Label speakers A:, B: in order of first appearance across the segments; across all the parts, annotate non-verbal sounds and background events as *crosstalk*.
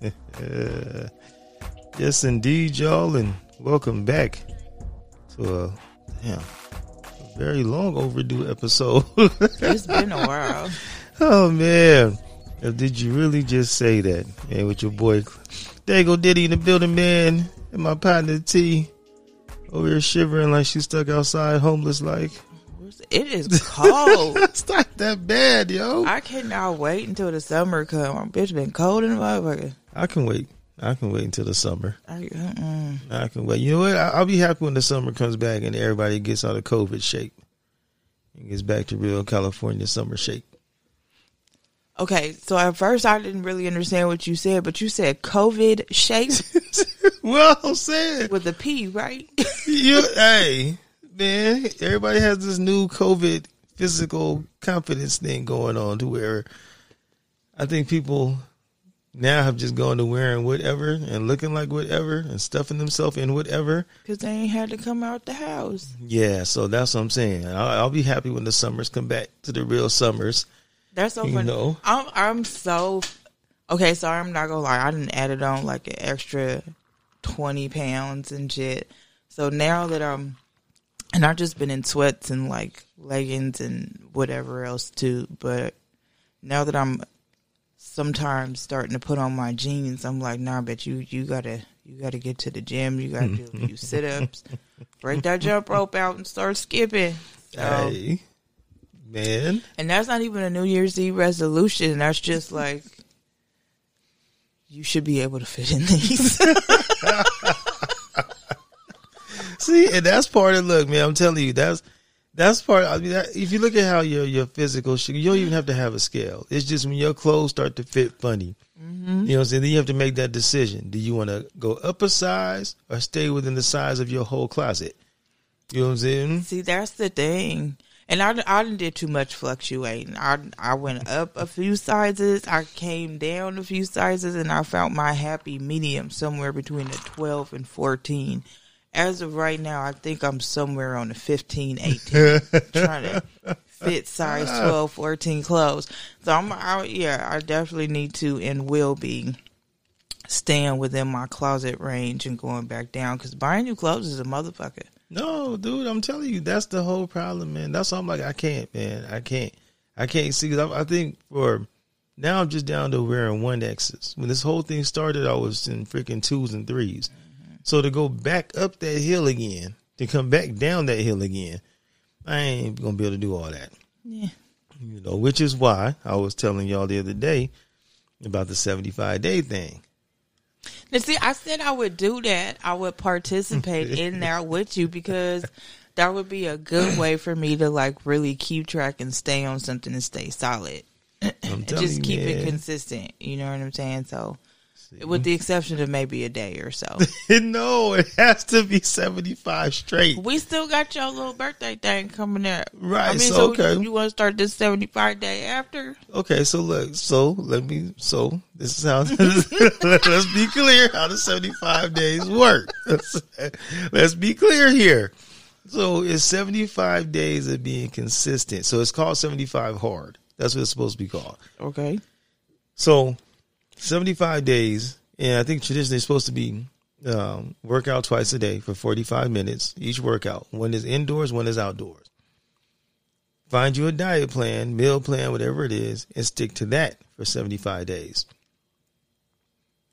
A: *laughs* yes, indeed, y'all, and welcome back to a damn a very long overdue episode. *laughs*
B: It's been a while.
A: oh man, did you really just say that? Man, with your boy, there you go, Diddy in the building, man, and my partner T over here shivering like she's stuck outside, homeless like.
B: It is cold. *laughs*
A: It's not that bad, yo.
B: I cannot wait until the summer come. My bitch been cold in the motherfucker.
A: I can wait. I can wait until the summer.
B: I, mm-mm.
A: I can wait. You know what? I- I'll be happy when the summer comes back and everybody gets out of COVID shape and gets back to real California summer shape.
B: Okay, so at first I didn't really understand what you said, but you said COVID shape *laughs*
A: well, I'm saying,
B: with a P, right? *laughs*
A: you, hey, man, everybody has this new COVID physical confidence thing going on to where I think people now have just gone to wearing whatever and looking like whatever and stuffing themselves in whatever.
B: Because they ain't had to come out the house.
A: Yeah, so that's what I'm saying. I'll, I'll be happy when the summers come back to the real summers.
B: That's so
A: You
B: funny.
A: know.
B: I'm I'm so okay. So I'm not gonna lie. I didn't add it on like an extra twenty pounds and shit. So now that I'm and I've just been in sweats and like leggings and whatever else too. But now that I'm sometimes starting to put on my jeans, I'm like, nah, bet you you gotta you gotta get to the gym. You gotta do a few *laughs* sit ups, break that jump rope out and start skipping. So,
A: Hey, man.
B: and that's not even a New Year's Eve resolution. That's just like you should be able to fit in these. *laughs*
A: See, and that's part of look, man. I'm telling you, that's that's part. I mean, that, if you look at how your your physical, you don't even have to have a scale. It's just when your clothes start to fit funny. Mm-hmm. You know what I'm saying? Then you have to make that decision. Do you want to go up a size or stay within the size of your whole closet? You know what I'm saying?
B: See, that's the thing. And I, I didn't did too much fluctuating. I I went up a few sizes. I came down a few sizes, and I found my happy medium somewhere between the twelve and fourteen. As of right now, I think I'm somewhere on the 15, 18, *laughs* trying to fit size ah. 12, 14 clothes. So I'm, I, yeah, I definitely need to and will be staying within my closet range and going back down because buying new clothes is a motherfucker.
A: No, dude, I'm telling you, that's the whole problem, man. That's why I'm like, I can't, man. I can't. I can't see because I, I think for now I'm just down to wearing one X's. When this whole thing started, I was in freaking twos and 3s So to go back up that hill again, to come back down that hill again, I ain't gonna be able to do all that.
B: Yeah.
A: You know, which is why I was telling y'all the other day about the 75 day thing.
B: Now, see, I said I would do that. I would participate *laughs* in there with you because that would be a good way for me to like really keep track and stay on something and stay solid.
A: I'm
B: And *laughs* just keep it consistent. You know what I'm saying? So, with the exception of maybe a day or so. *laughs*
A: no, it has to be 75 straight.
B: we still got your little birthday thing coming up.
A: Right,
B: I mean,
A: so,
B: so,
A: okay.
B: you want to start this 75 day after?
A: Okay, so look, so let me, so this is how, *laughs* let's be clear how the 75 days work. *laughs* let's be clear here. So it's 75 days of being consistent. So it's called 75 hard. That's what it's supposed to be called.
B: Okay.
A: So 75 days, and I think traditionally it's supposed to be um, workout twice a day for 45 minutes each workout. One is indoors, one is outdoors. Find you a diet plan, meal plan, whatever it is, and stick to that for 75 days.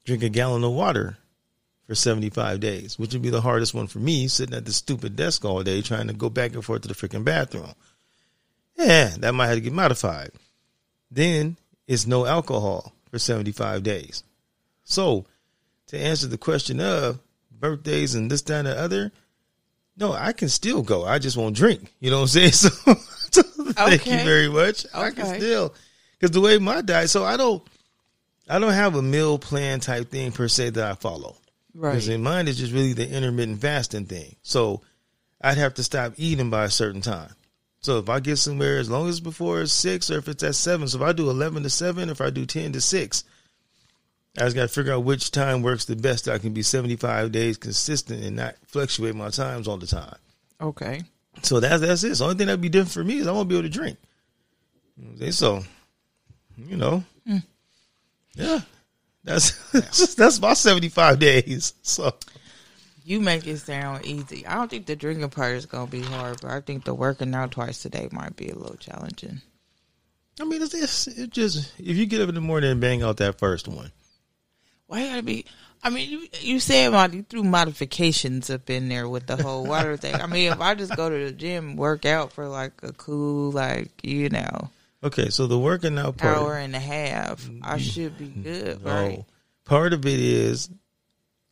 A: Drink a gallon of water for 75 days, which would be the hardest one for me, sitting at the stupid desk all day trying to go back and forth to the freaking bathroom. Yeah, that might have to get modified. Then it's no alcohol for 75 days. So, to answer the question of birthdays and this, that, and the other, no, I can still go. I just won't drink. You know what I'm saying? *laughs* So, thank you very much. I can still, because the way my diet, so I don't, I don't have a meal plan type thing per se that I follow.
B: Right.
A: Because in mine is just really the intermittent fasting thing. So I'd have to stop eating by a certain time. So if I get somewhere, as long as before six or if it's at seven, so if I do 11 to seven, if I do 10 to six, I just got to figure out which time works the best. I can be 75 days consistent and not fluctuate my times all the time.
B: Okay.
A: So that's that's it. The only thing that'd be different for me is I won't be able to drink. You know what I'm saying? So, you know, mm. yeah, That's *laughs* that's my seventy five days. So
B: You make it sound easy. I don't think the drinking part is gonna be hard, but I think the working out twice a day might be a little challenging.
A: I mean, it's, it's it just if you get up in the morning and bang out that first one,
B: Why gotta be? I mean, you you said about you threw modifications up in there with the whole water thing. I mean, if I just go to the gym, work out for like a cool, like you know,
A: okay. So the working out part,
B: hour and a half, I mm-hmm. should be good, right?
A: oh, part of it is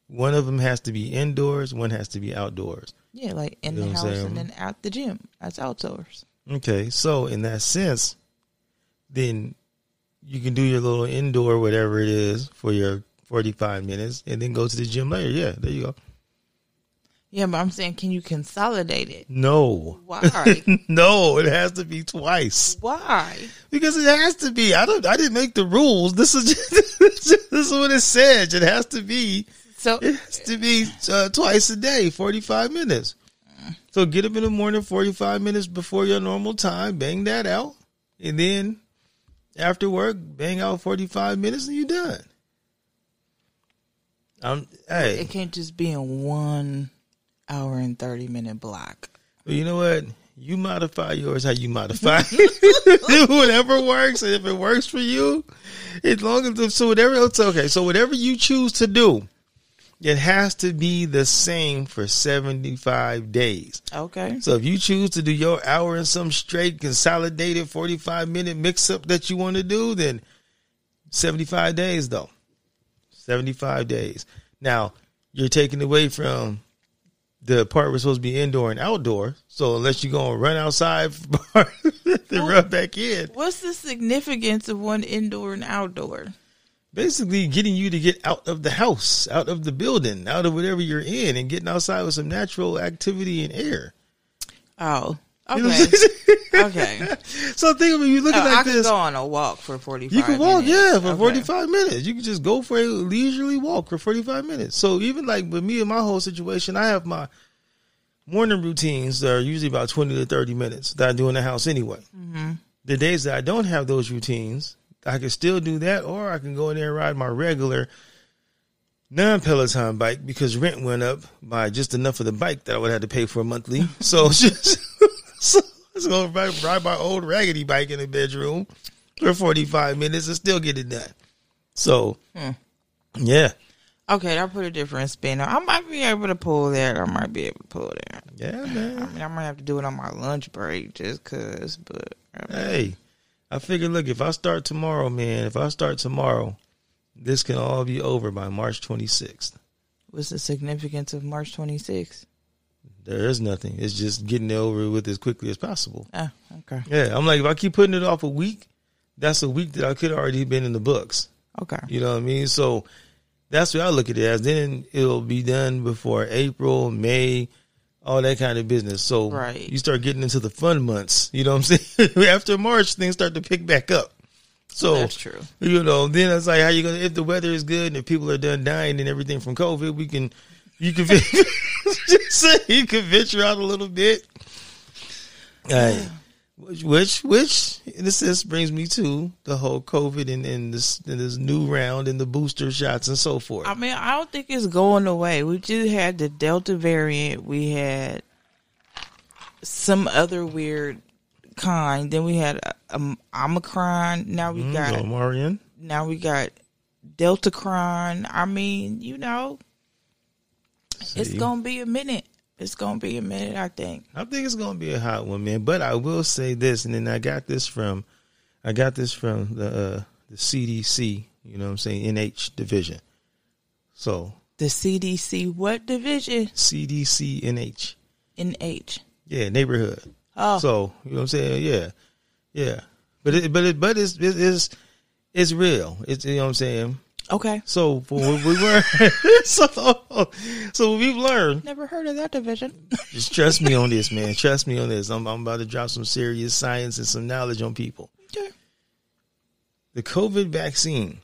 A: one of them has to be indoors, one has to be outdoors.
B: Yeah, like in
A: You know
B: the house and then at the gym. That's outdoors.
A: Okay, so in that sense, then you can do your little indoor whatever it is for your 45 minutes and then go to the gym later. Yeah, there you go.
B: Yeah, but I'm saying, can you consolidate it?
A: No.
B: Why? *laughs*
A: no, it has to be twice.
B: Why?
A: Because it has to be. I don't I didn't make the rules. This is just, *laughs* this is what it says. It has to be
B: So
A: it has to be uh, twice a day, 45 minutes. So get up in the morning 45 minutes before your normal time, bang that out, and then after work, bang out 45 minutes and you're done. Um, hey,
B: it can't just be in one hour and thirty minute block.
A: Well, you know what? You modify yours how you modify. it. *laughs* whatever works, and if it works for you, as long as so whatever it's okay. So whatever you choose to do, it has to be the same for seventy five days.
B: Okay.
A: So if you choose to do your hour in some straight consolidated forty five minute mix up that you want to do, then seventy five days though. Seventy five days. Now you're taking away from the part we're supposed to be indoor and outdoor. So unless you're gonna run outside *laughs* then run back in,
B: What's the significance of one indoor and outdoor?
A: Basically getting you to get out of the house, out of the building, out of whatever you're in, and getting outside with some natural activity and air.
B: Oh,
A: You know
B: okay.
A: what I'm saying? *laughs*
B: okay. *laughs*
A: so think of it, you look
B: Oh,
A: at
B: I
A: like
B: could
A: this.
B: go on a walk for forty five.
A: You can walk, yeah, for
B: Okay.
A: 45 minutes. You can just go for a leisurely walk for 45 minutes. So even like with me and my whole situation, I have my morning routines that are usually about 20 to 30 minutes that I do in the house anyway.
B: Mm-hmm.
A: The days that I don't have those routines, I can still do that, or I can go in there and ride my regular non Peloton bike because rent went up by just enough of the bike that I would have to pay for monthly. *laughs* so just *laughs* so let's go ride, ride my old raggedy bike in the bedroom for 45 minutes and still get it done. So,
B: Hmm.
A: yeah,
B: Okay, I'll put a different spin on. I might be able to pull that. I might be able to pull that.
A: yeah,
B: I
A: man.
B: mean, I might have to do it on my lunch break just cause. But I mean,
A: Hey, I figure, look, if I start tomorrow, man, if I start tomorrow, this can all be over by March 26th.
B: what's the significance of March 26th?
A: There is nothing. It's just getting it over with as quickly as possible.
B: Oh, okay,
A: Yeah, I'm like, if I keep putting it off a week, that's a week that I could already been in the books.
B: okay.
A: You know what I mean? So that's what I look at it as. Then it'll be done before April, May, all that kind of business. So
B: Right.
A: you start getting into the fun months. You know what I'm saying? *laughs* After March, things start to pick back up. So
B: That's true.
A: you know, then it's like how you gonna if the weather is good and if people are done dying and everything from COVID, we can you can *laughs* just say you can venture out a little bit. Hey, which which which this this brings me to the whole COVID and, and this and this new round and the booster shots and so forth.
B: I mean, I don't think it's going away. We just had the Delta variant. We had some other weird kind. Then we had um, Omicron. Now we got
A: Mm, Marion.
B: now we got Delta Cron. I mean, you know, it's gonna be a minute. It's gonna be a minute. I think.
A: I think it's gonna be a hot one, man. But I will say this, and then I got this from, I got this from the uh, the CDC. You know what I'm saying? NH division. So
B: The CDC what division?
A: CDC NH.
B: NH.
A: Yeah, neighborhood.
B: Oh,
A: So you know what I'm saying? Yeah, yeah. But it, but it, but it's it, it's it's real. It's you know what I'm saying.
B: Okay.
A: So we were, *laughs* so so we've learned.
B: Never heard of that division.
A: Just trust me on this, man. Trust me on this. I'm I'm about to drop some serious science and some knowledge on people.
B: Okay.
A: The COVID vaccine.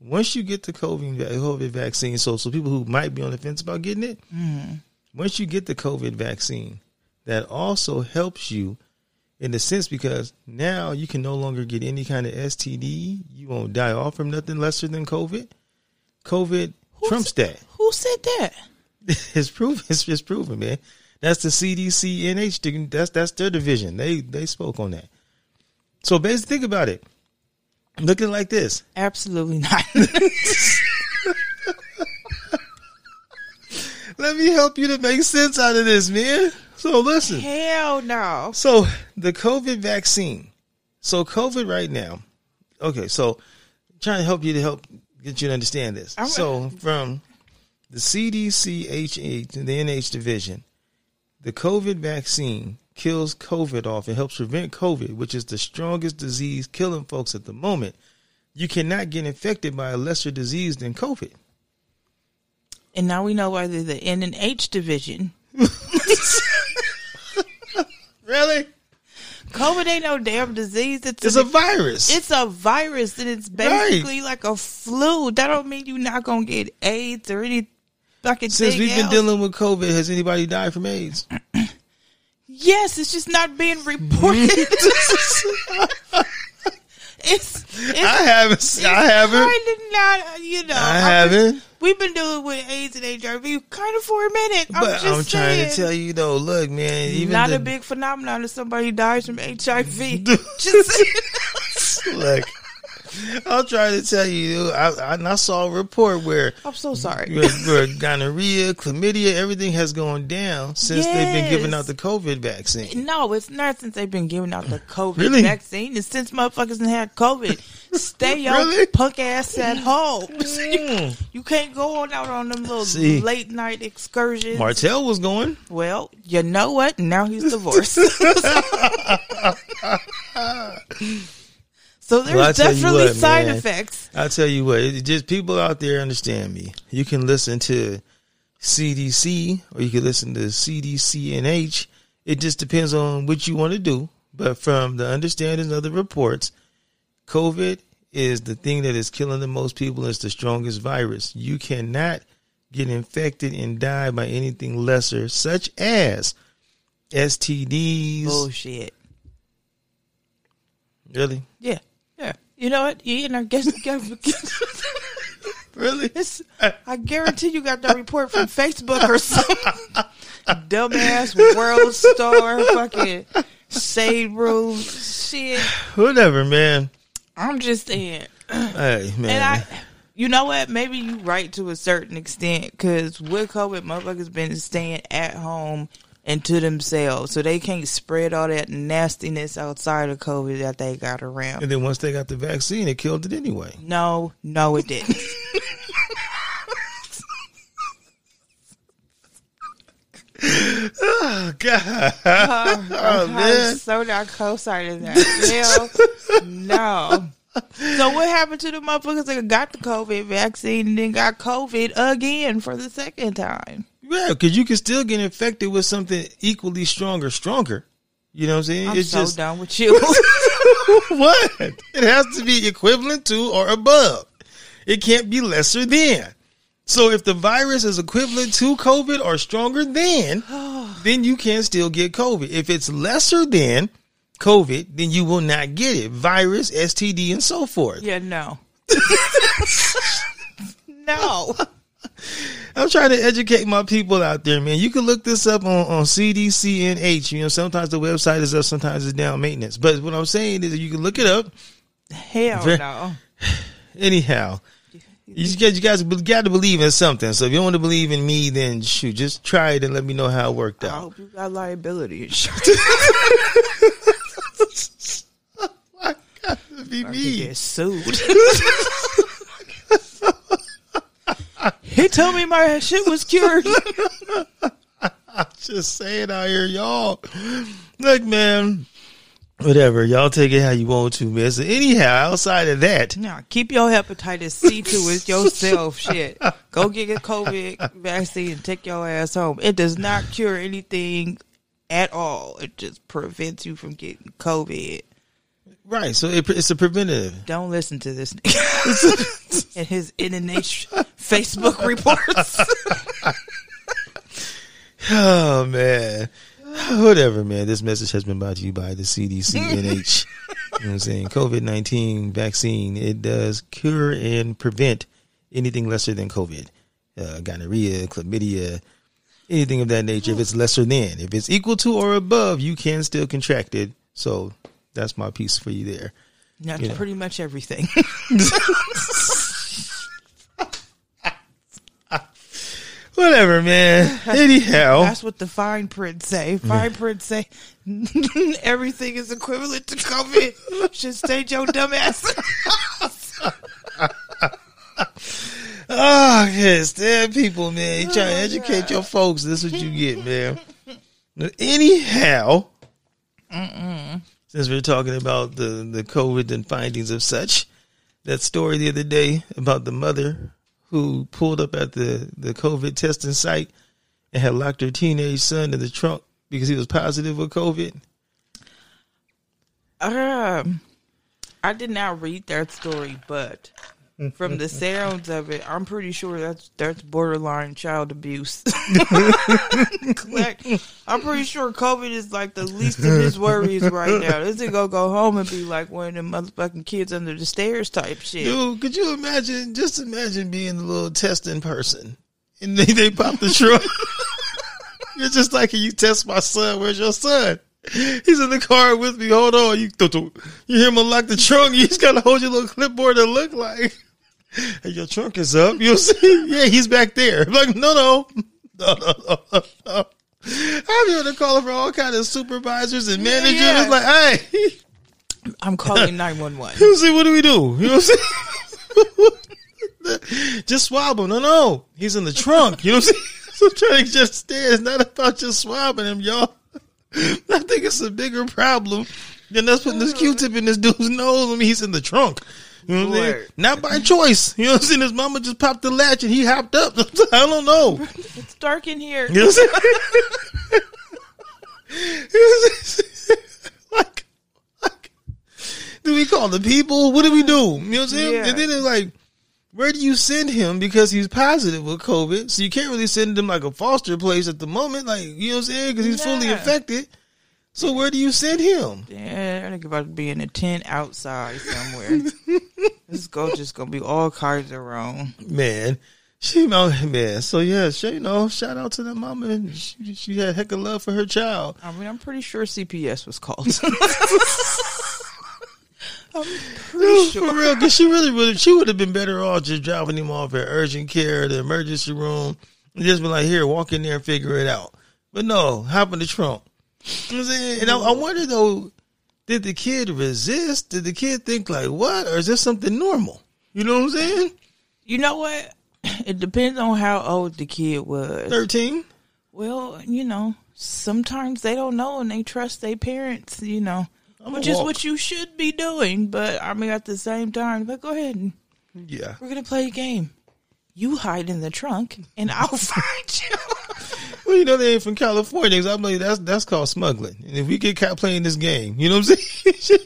A: Once you get the COVID COVID vaccine, so so people who might be on the fence about getting it, hmm. once you get the COVID vaccine, that also helps you in the sense because now you can no longer get any kind of STD. You won't die off from nothing lesser than COVID. COVID
B: Who
A: trumps that.
B: Who said that? *laughs*
A: It's proven. It's just proven, man. That's the CDC NH. That's that's their division. They they spoke on that. So basically, think about it. Looking like this.
B: Absolutely not. *laughs* *laughs*
A: Let me help you to make sense out of this, man. So listen.
B: Hell no.
A: So the COVID vaccine. So COVID right now. Okay, so I'm trying to help you to help get you to understand this.
B: I'm-
A: so from the CDC and the NH division, the COVID vaccine kills COVID off and helps prevent COVID, which is the strongest disease killing folks at the moment. You cannot get infected by a lesser disease than COVID.
B: And now we know why they're the N and H division. *laughs*
A: Really?
B: COVID ain't no damn disease. It's,
A: It's a virus.
B: it's a virus and it's basically like a flu. That don't mean you're not gonna get AIDS or any fucking
A: Since we've been
B: else.
A: dealing with COVID, has anybody died from AIDS? *clears throat*
B: Yes, it's just not being reported. *laughs* *laughs* it's it's
A: I haven't. I haven't.
B: not, you know.
A: I haven't.
B: We've been dealing with AIDS and HIV kind of for a minute. I'm
A: But
B: just
A: I'm, trying
B: saying.
A: to tell you though, look, man, even
B: not
A: the,
B: a big phenomenon if somebody dies from HIV. *laughs* *laughs* just
A: look. I'm trying to tell you, I, I, I saw a report where,
B: I'm so sorry.
A: where, where gonorrhea, chlamydia, everything has gone down since they've been giving out the COVID vaccine.
B: No, it's not since they've been giving out the COVID
A: Really?
B: vaccine. It's since motherfuckers had COVID. Stay your
A: Really?
B: punk ass at home. *laughs*
A: Mm.
B: you can't go on out on them little
A: See.
B: late night excursions.
A: Martell was going.
B: well, you know what? Now he's divorced. *laughs* so there's
A: Well, I tell you
B: definitely
A: what,
B: side
A: man.
B: effects.
A: I tell you what, it, just people out there understand me. You can listen to CDC or you can listen to CDCNH. It just depends on what you want to do. But from the understanding of the reports, COVID is the thing that is killing the most people. It's the strongest virus. You cannot get infected and die by anything lesser, such as STDs.
B: Bullshit.
A: Really?
B: Yeah. Yeah. You know what? You know, guess, guess,
A: Really?
B: It's, I guarantee you got that report from Facebook or something. *laughs* Dumbass World Star, fucking Room, shit. *sighs*
A: Whatever, man.
B: I'm just saying.
A: Hey, man.
B: And I, you know what? Maybe you right to a certain extent because with COVID, motherfuckers been staying at home and to themselves, so they can't spread all that nastiness outside of COVID that they got around.
A: And then once they got the vaccine, it killed it anyway.
B: No, no, it didn't. *laughs*
A: Oh God!
B: Oh, oh
A: man.
B: I'm so not co-signing that. Hell no. So what happened to the motherfuckers that got the COVID vaccine and then got COVID again for the second time?
A: Yeah, because you can still get infected with something equally stronger, stronger. You know what I'm saying?
B: I'm
A: it's
B: so
A: just
B: done with you. *laughs*
A: what it has to be equivalent to or above. It can't be lesser than. So if the virus is equivalent to COVID or stronger than, *sighs* then you can still get COVID. If it's lesser than COVID, then you will not get it. Virus, STD, and so forth.
B: yeah, no. *laughs* no.
A: I'm trying to educate my people out there, man. You can look this up on, on CDCNH. You know, sometimes the website is up, sometimes it's down maintenance. But what I'm saying is you can look it up.
B: Hell no. *sighs*
A: Anyhow, you got you guys got to believe in something. So if you don't want to believe in me, then shoot, just try it and let me know how it worked out.
B: I hope you got liability insurance. *laughs*
A: It'd be
B: You
A: me.
B: get sued. *laughs* he told me my shit was cured. *laughs*
A: I'm just saying out here, y'all. Look, man. Whatever, y'all take it how you want to, man. So anyhow, outside of that,
B: Now, keep your hepatitis C to *laughs* it yourself. Shit. Go get a COVID vaccine and take your ass home. It does not cure anything at all. It just prevents you from getting COVID.
A: right? So it, it's a preventative.
B: Don't listen to this nigga *laughs* and his internet *laughs* Facebook reports.
A: Oh man. *laughs* Whatever, man. This message has been brought to you by the CDC *laughs* NH. you know what I'm saying? COVID 19 vaccine. It does cure and prevent anything lesser than COVID. Uh, gonorrhea, chlamydia, anything of that nature. If it's lesser than, if it's equal to or above, you can still contract it. So that's my piece for you there.
B: That's
A: Yeah.
B: pretty much everything. *laughs*
A: Whatever, man. *laughs* Anyhow,
B: That's what the fine print say. Fine print say *laughs* everything is equivalent to COVID. *laughs* Should stay your dumb ass.
A: oh, yes, damn people, man. You trying to oh, educate your folks. This is what you get, man. Anyhow, since we're talking about the, the COVID and findings of such, that story the other day about the mother who pulled up at the, the COVID testing site and had locked her teenage son in the trunk because he was positive with COVID.
B: Um, I did not read that story, but from the *laughs* sounds of it, I'm pretty sure that's that's borderline child abuse. *laughs* like, I'm pretty sure COVID is like the least of his worries right now. This is gonna go home and be like one of them motherfucking kids under the stairs type shit.
A: Dude, could you imagine? Just imagine being the little testing person, and they they pop the trunk. *laughs* You're just like, can you test my son. Where's your son? He's in the car with me. Hold on. You you hear him unlock the trunk. You just gotta hold your little clipboard and look like, your trunk is up. You'll see. *laughs* Yeah, he's back there. I'm like, no, no, no, no, no, no. I'm here to call for all kind of supervisors and managers.
B: yeah.
A: It's like, hey.
B: I'm calling nine one one. *laughs*
A: You see, what do we do? You know what I'm saying? *laughs* just swab him. No, no. He's in the trunk. You know what I'm saying? So trying to just stand. It's not about just swabbing him, y'all. I think it's a bigger problem than us putting this Q-tip in this dude's nose. I mean, he's in the trunk. You know what I'm saying? Not by choice. You know what I'm saying? His mama just popped the latch and he hopped up. *laughs* I don't know.
B: It's dark in here.
A: You know what I'm saying? *laughs* *laughs* like, like, do we call the people? What do we do? You know what I'm saying?
B: Yeah.
A: And then it's like, where do you send him because he's positive with COVID? So you can't really send him like a foster place at the moment, like you know what I'm saying? Because he's fully infected. So where do you send him?
B: Yeah, I think about to be in a tent outside somewhere. *laughs* this go just gonna be all kinds of wrong.
A: Man, she know, man. So yeah, she, you know, shout out to that mama. and She, she had heck of love for her child.
B: I mean, I'm pretty sure CPS was called. *laughs* *laughs* I'm pretty
A: No,
B: sure.
A: for real, because she really would she would have been better off just driving him off at urgent care, the emergency room, and just be like, here, walk in there and figure it out. But no, hop in the trunk. You know I'm saying? And I, I wonder though, did the kid resist? Did the kid think like, what? Or is this something normal? You know what I'm saying?
B: You know what? *clears throat* It depends on how old the kid was.
A: 13?
B: Well, you know, sometimes they don't know and they trust their parents, you know,
A: I'ma
B: which is
A: walk.
B: what you should be doing. But I mean, at the same time, but go ahead and
A: Yeah.
B: we're going to play a game. You hide in the trunk and I'll *laughs* find you.
A: Well, you know they ain't from California. 'cause I'm like, that's that's called smuggling. And if we get caught playing this game, you know what I'm saying?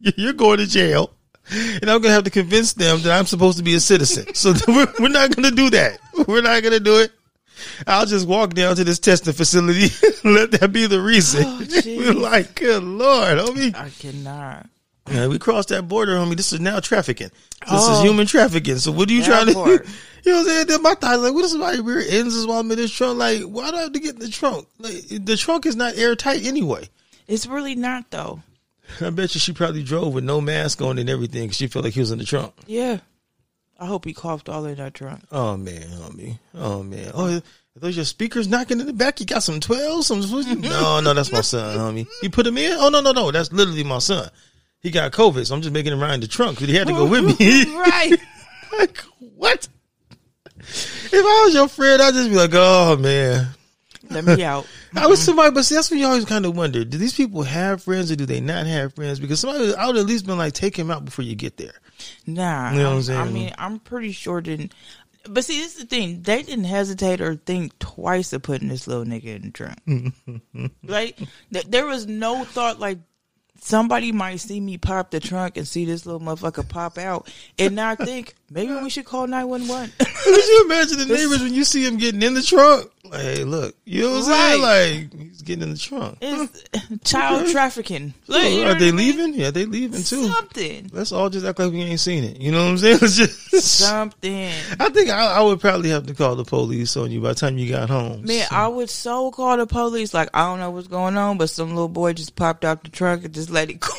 A: *laughs* You're going to jail, and I'm gonna have to convince them that I'm supposed to be a citizen. So *laughs* we're, we're not gonna do that. We're not gonna do it. I'll just walk down to this testing facility. *laughs* Let that be the reason.
B: Oh,
A: we're like, good lord, homie.
B: I cannot.
A: We crossed that border, homie. This is now trafficking. This is
B: Oh.
A: human trafficking. So what are you
B: That
A: trying to
B: part. *laughs*
A: You know what I'm saying? Then my thoughts like, what if somebody rear ends is while I'm in this trunk? Like, why do I have to get in the trunk? Like, the trunk is not airtight anyway.
B: It's really not though. *laughs*
A: I bet you she probably drove with no mask on and everything because she felt like he was in the trunk.
B: Yeah. I hope he coughed all in that trunk.
A: Oh man, homie. Oh man. Oh, are those your speakers knocking in the back? You got some twelve? Some *laughs* no, no, that's my son, homie. You put him in? Oh no, no, no, that's literally my son. He got COVID, so I'm just making him ride in the trunk because he had to go *laughs* with me.
B: right. *laughs*
A: like what? If I was your friend, I'd just be like, oh man.
B: Let me out. *laughs*
A: I was somebody, but see, that's when you always kind of wonder: Do these people have friends or do they not have friends? Because somebody, I would at least been like, take him out before you get there.
B: Nah.
A: You know what I'm
B: I'm-
A: saying?
B: I mean, I'm pretty sure didn't. But see, this is the thing. They didn't hesitate or think twice of putting this little nigga in the trunk. like, th- there was no thought like somebody might see me pop the trunk and see this little motherfucker pop out and not think, Maybe we should call nine one one.
A: Could you imagine the *laughs* neighbors when you see him getting in the trunk? Like, hey, look, you know what I'm saying? Like, he's getting in the trunk.
B: It's child
A: Okay. *laughs*
B: trafficking.
A: Oh,
B: You know
A: are they
B: I mean?
A: leaving? Yeah, they leaving too.
B: Something.
A: Let's all just act like we ain't seen it. You know what I'm saying? *laughs* It's just.
B: Something.
A: I think I, I would probably have to call the police on you by the time you got home.
B: Man, I would so call the police. Like, I don't know what's going on, but some little boy just popped out the trunk and just let it go. *laughs*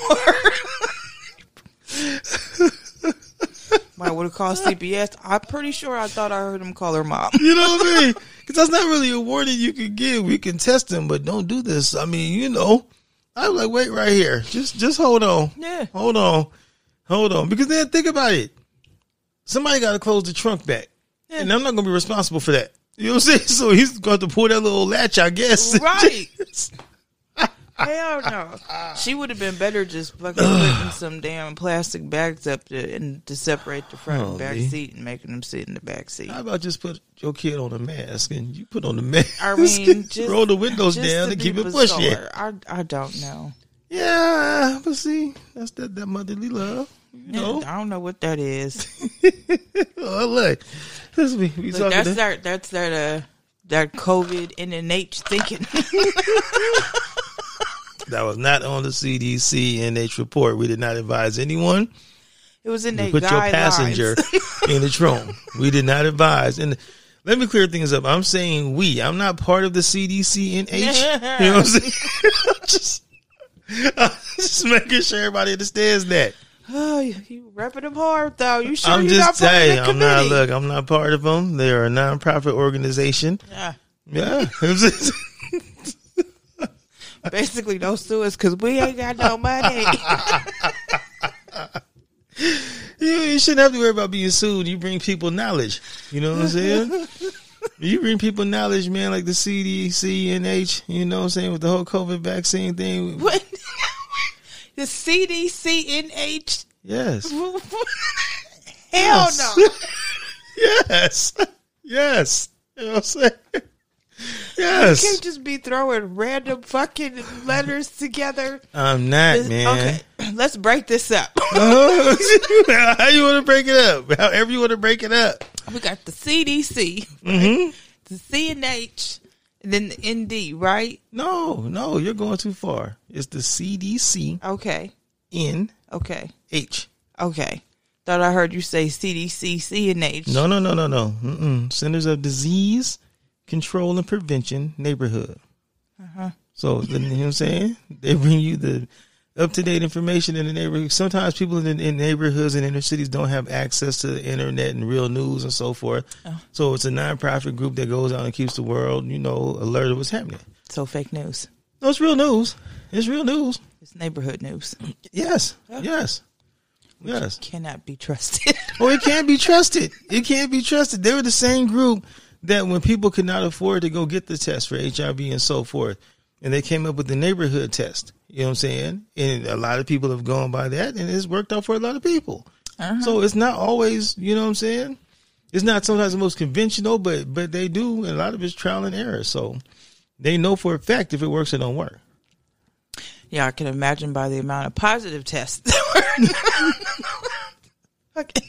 B: Might would have called *laughs* CPS. I'm pretty sure I thought I heard him call her mom.
A: You know what I mean? *laughs* Because that's not really a warning you can give. We can test him, but don't do this. I mean, you know, I was like, wait right here. Just, just hold on.
B: Yeah.
A: Hold on. Hold on. Because then think about it. Somebody got to close the trunk back.
B: Yeah.
A: And I'm not going to be responsible for that. You know what I'm saying? *laughs* So he's going to pull that little latch, I guess.
B: Right. Hell no. She would have been better just fucking putting *sighs* some damn plastic bags up to, and to separate the front and back
A: Holy.
B: seat and making them sit in the back seat.
A: How about just put your kid on a mask and you put on the mask?
B: I *laughs* mean, just
A: roll the windows
B: just
A: down
B: to
A: and
B: be
A: keep it pushing.
B: bizarre. I I don't know.
A: Yeah, but see, that's that, that motherly love. You know,
B: I don't know what that is. *laughs*
A: oh, look, this we, we
B: Look,
A: talking.
B: that's
A: to-
B: that that's that uh that COVID NNH thinking. *laughs*
A: that was not on the CDC NH report. We did not advise anyone
B: It was in their
A: put your passenger *laughs* in the trunk. We did not advise. And let me clear things up. I'm saying we. I'm not part of the CDC NH. you know what I'm *laughs* saying? *laughs* just, I'm just making sure everybody understands that.
B: Oh, you, you repping them hard though. You sure
A: I'm
B: you
A: just
B: not part of
A: saying. I'm not. Look, I'm not part of them. They're a nonprofit organization.
B: Yeah.
A: Yeah.
B: Basically, don't sue us because we ain't got no money. *laughs*
A: You, you shouldn't have to worry about being sued. You bring people knowledge. You know what I'm saying? *laughs* you bring people knowledge, man, like the CDC, NH, you know what I'm saying, with the whole COVID vaccine thing.
B: What? *laughs* the CDCNH?
A: Yes.
B: Hell
A: Yes.
B: no.
A: Yes. Yes. You know what I'm saying?
B: You can't just be throwing random fucking letters together.
A: I'm not,
B: This-
A: man.
B: Okay, *clears throat* let's break this up. *laughs*
A: How you want to break it up? However you want to break it up.
B: we got the CDC,
A: Mm-hmm.
B: the CNH, and then the ND, right?
A: No, no, you're going too far. It's the CDC
B: Okay,
A: N.
B: okay, H. okay. Thought I heard you say CDC, CNH.
A: No, no, no, no, no. Mm-mm. Centers of Disease Control and Prevention Neighborhood.
B: Uh-huh.
A: So, you know what I'm saying? They bring you the up to date information in the neighborhood. Sometimes people in, in neighborhoods and inner cities don't have access to the internet and real news and so forth.
B: Oh.
A: So, it's a nonprofit group that goes out and keeps the world, you know, alert of what's happening.
B: So fake news.
A: No, it's real news. It's real news.
B: It's neighborhood news.
A: Yes. Yes. Yes.
B: Cannot be trusted.
A: Oh, it can't be trusted. It can't be trusted. They were the same group that when people could not afford to go get the test for HIV and so forth, and they came up with the neighborhood test. You know what I'm saying? And a lot of people have gone by that, and it's worked out for a lot of people.
B: Uh-huh.
A: So it's not always, you know what I'm saying? It's not sometimes the most conventional, but but they do, and a lot of it's trial and error. So they know for a fact if it works, it don't work.
B: yeah, I can imagine by the amount of positive tests. *laughs* *laughs* okay.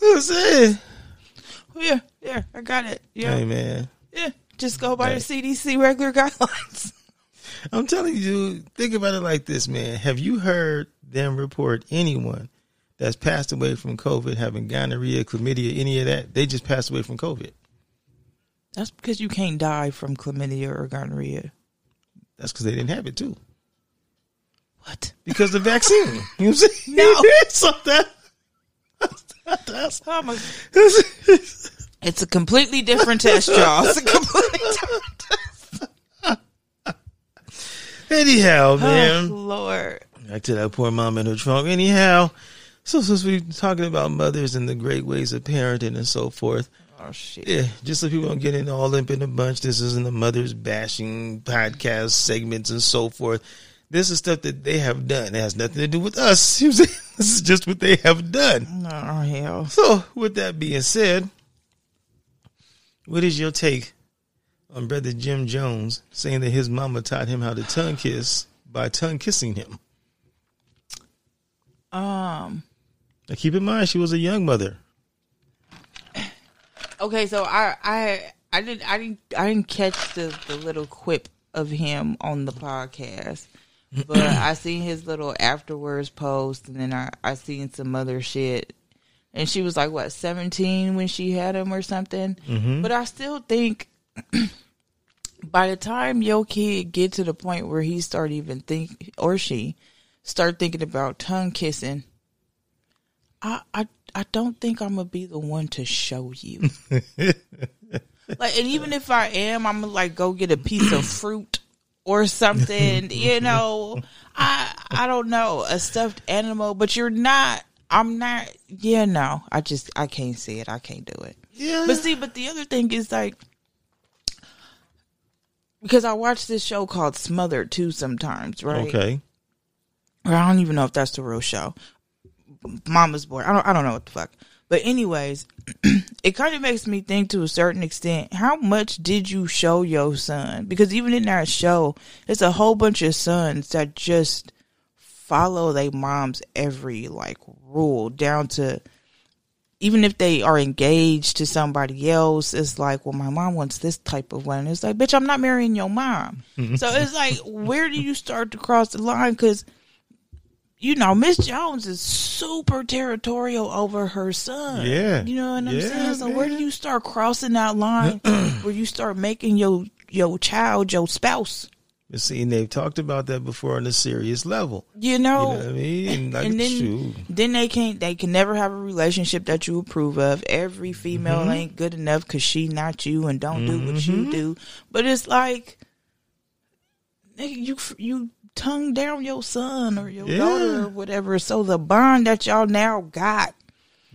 A: You know what I'm saying?
B: Yeah, yeah, I got it. Yeah,
A: Hey man,
B: yeah. Just go by
A: Hey.
B: the CDC regular guidelines. *laughs*
A: I'm telling you, think about it like this, man. Have you heard them report anyone that's passed away from COVID having gonorrhea, chlamydia, any of that? They just passed away from COVID.
B: That's because you can't die from chlamydia or gonorrhea.
A: That's because they didn't have it too.
B: What?
A: Because the vaccine. *laughs* you know what I'm saying?
B: No. *laughs*
A: so that, that's,
B: Oh my! It's a completely different test, y'all. It's a completely different test.
A: anyhow,
B: oh,
A: man.
B: Oh, Lord.
A: Back to that poor mom in her trunk. Anyhow, so since we're talking about mothers and the great ways of parenting and so forth,
B: Oh shit.
A: Yeah, just so people don't get in all limp in a bunch. This isn't the mothers bashing podcast segments and so forth. This is stuff that they have done. It has nothing to do with us. *laughs* You see? This is just what they have done.
B: Oh hell.
A: So, with that being said, what is your take on Brother Jim Jones saying that his mama taught him how to tongue kiss by tongue kissing him?
B: Um.
A: Now, keep in mind, she was a young mother.
B: Okay, so I I I didn't I didn't I didn't catch the the little quip of him on the podcast, but I seen his little afterwards post, and then I I seen some other shit, and she was like what seventeen when she had him or something. Mm-hmm. But I still think. *clears throat* By the time your kid get to the point where he start even think or she start thinking about tongue kissing, I I I don't think I'm gonna be the one to show you. *laughs* like, and even if I am, I'm gonna like go get a piece of fruit or something. *laughs* You know, I I don't know a stuffed animal, but you're not. I'm not. Yeah, no. I just I can't see it. I can't do it.
A: Yeah.
B: But see, but the other thing is like because I watch this show called Smothered too sometimes, right?
A: Okay.
B: or I don't even know if that's the real show. Mama's Boy. I don't. I don't know what the fuck. But anyways, *clears throat* it kind of makes me think to a certain extent, how much did you show your son? Because even in that show, it's a whole bunch of sons that just follow their mom's every like rule down to even if they are engaged to somebody else, it's like, well, my mom wants this type of one. It's like, bitch, I'm not marrying your mom. *laughs* so it's like, where do you start to cross the line? Because you know, Miss Jones is super territorial over her son.
A: Yeah.
B: You know what I'm
A: Yeah,
B: saying? So where do you start crossing that line *clears throat* where you start making your your child your spouse?
A: See, and they've talked about that before on a serious level.
B: You know,
A: You know, I mean? And, like,
B: and then
A: shoot.
B: then they can't they can never have a relationship that you approve of. Every female
A: Mm-hmm.
B: ain't good enough because she not you and don't do what you do. But it's like nigga, you you tongue down your son or your
A: Yeah.
B: daughter or whatever. So the bond that y'all now got,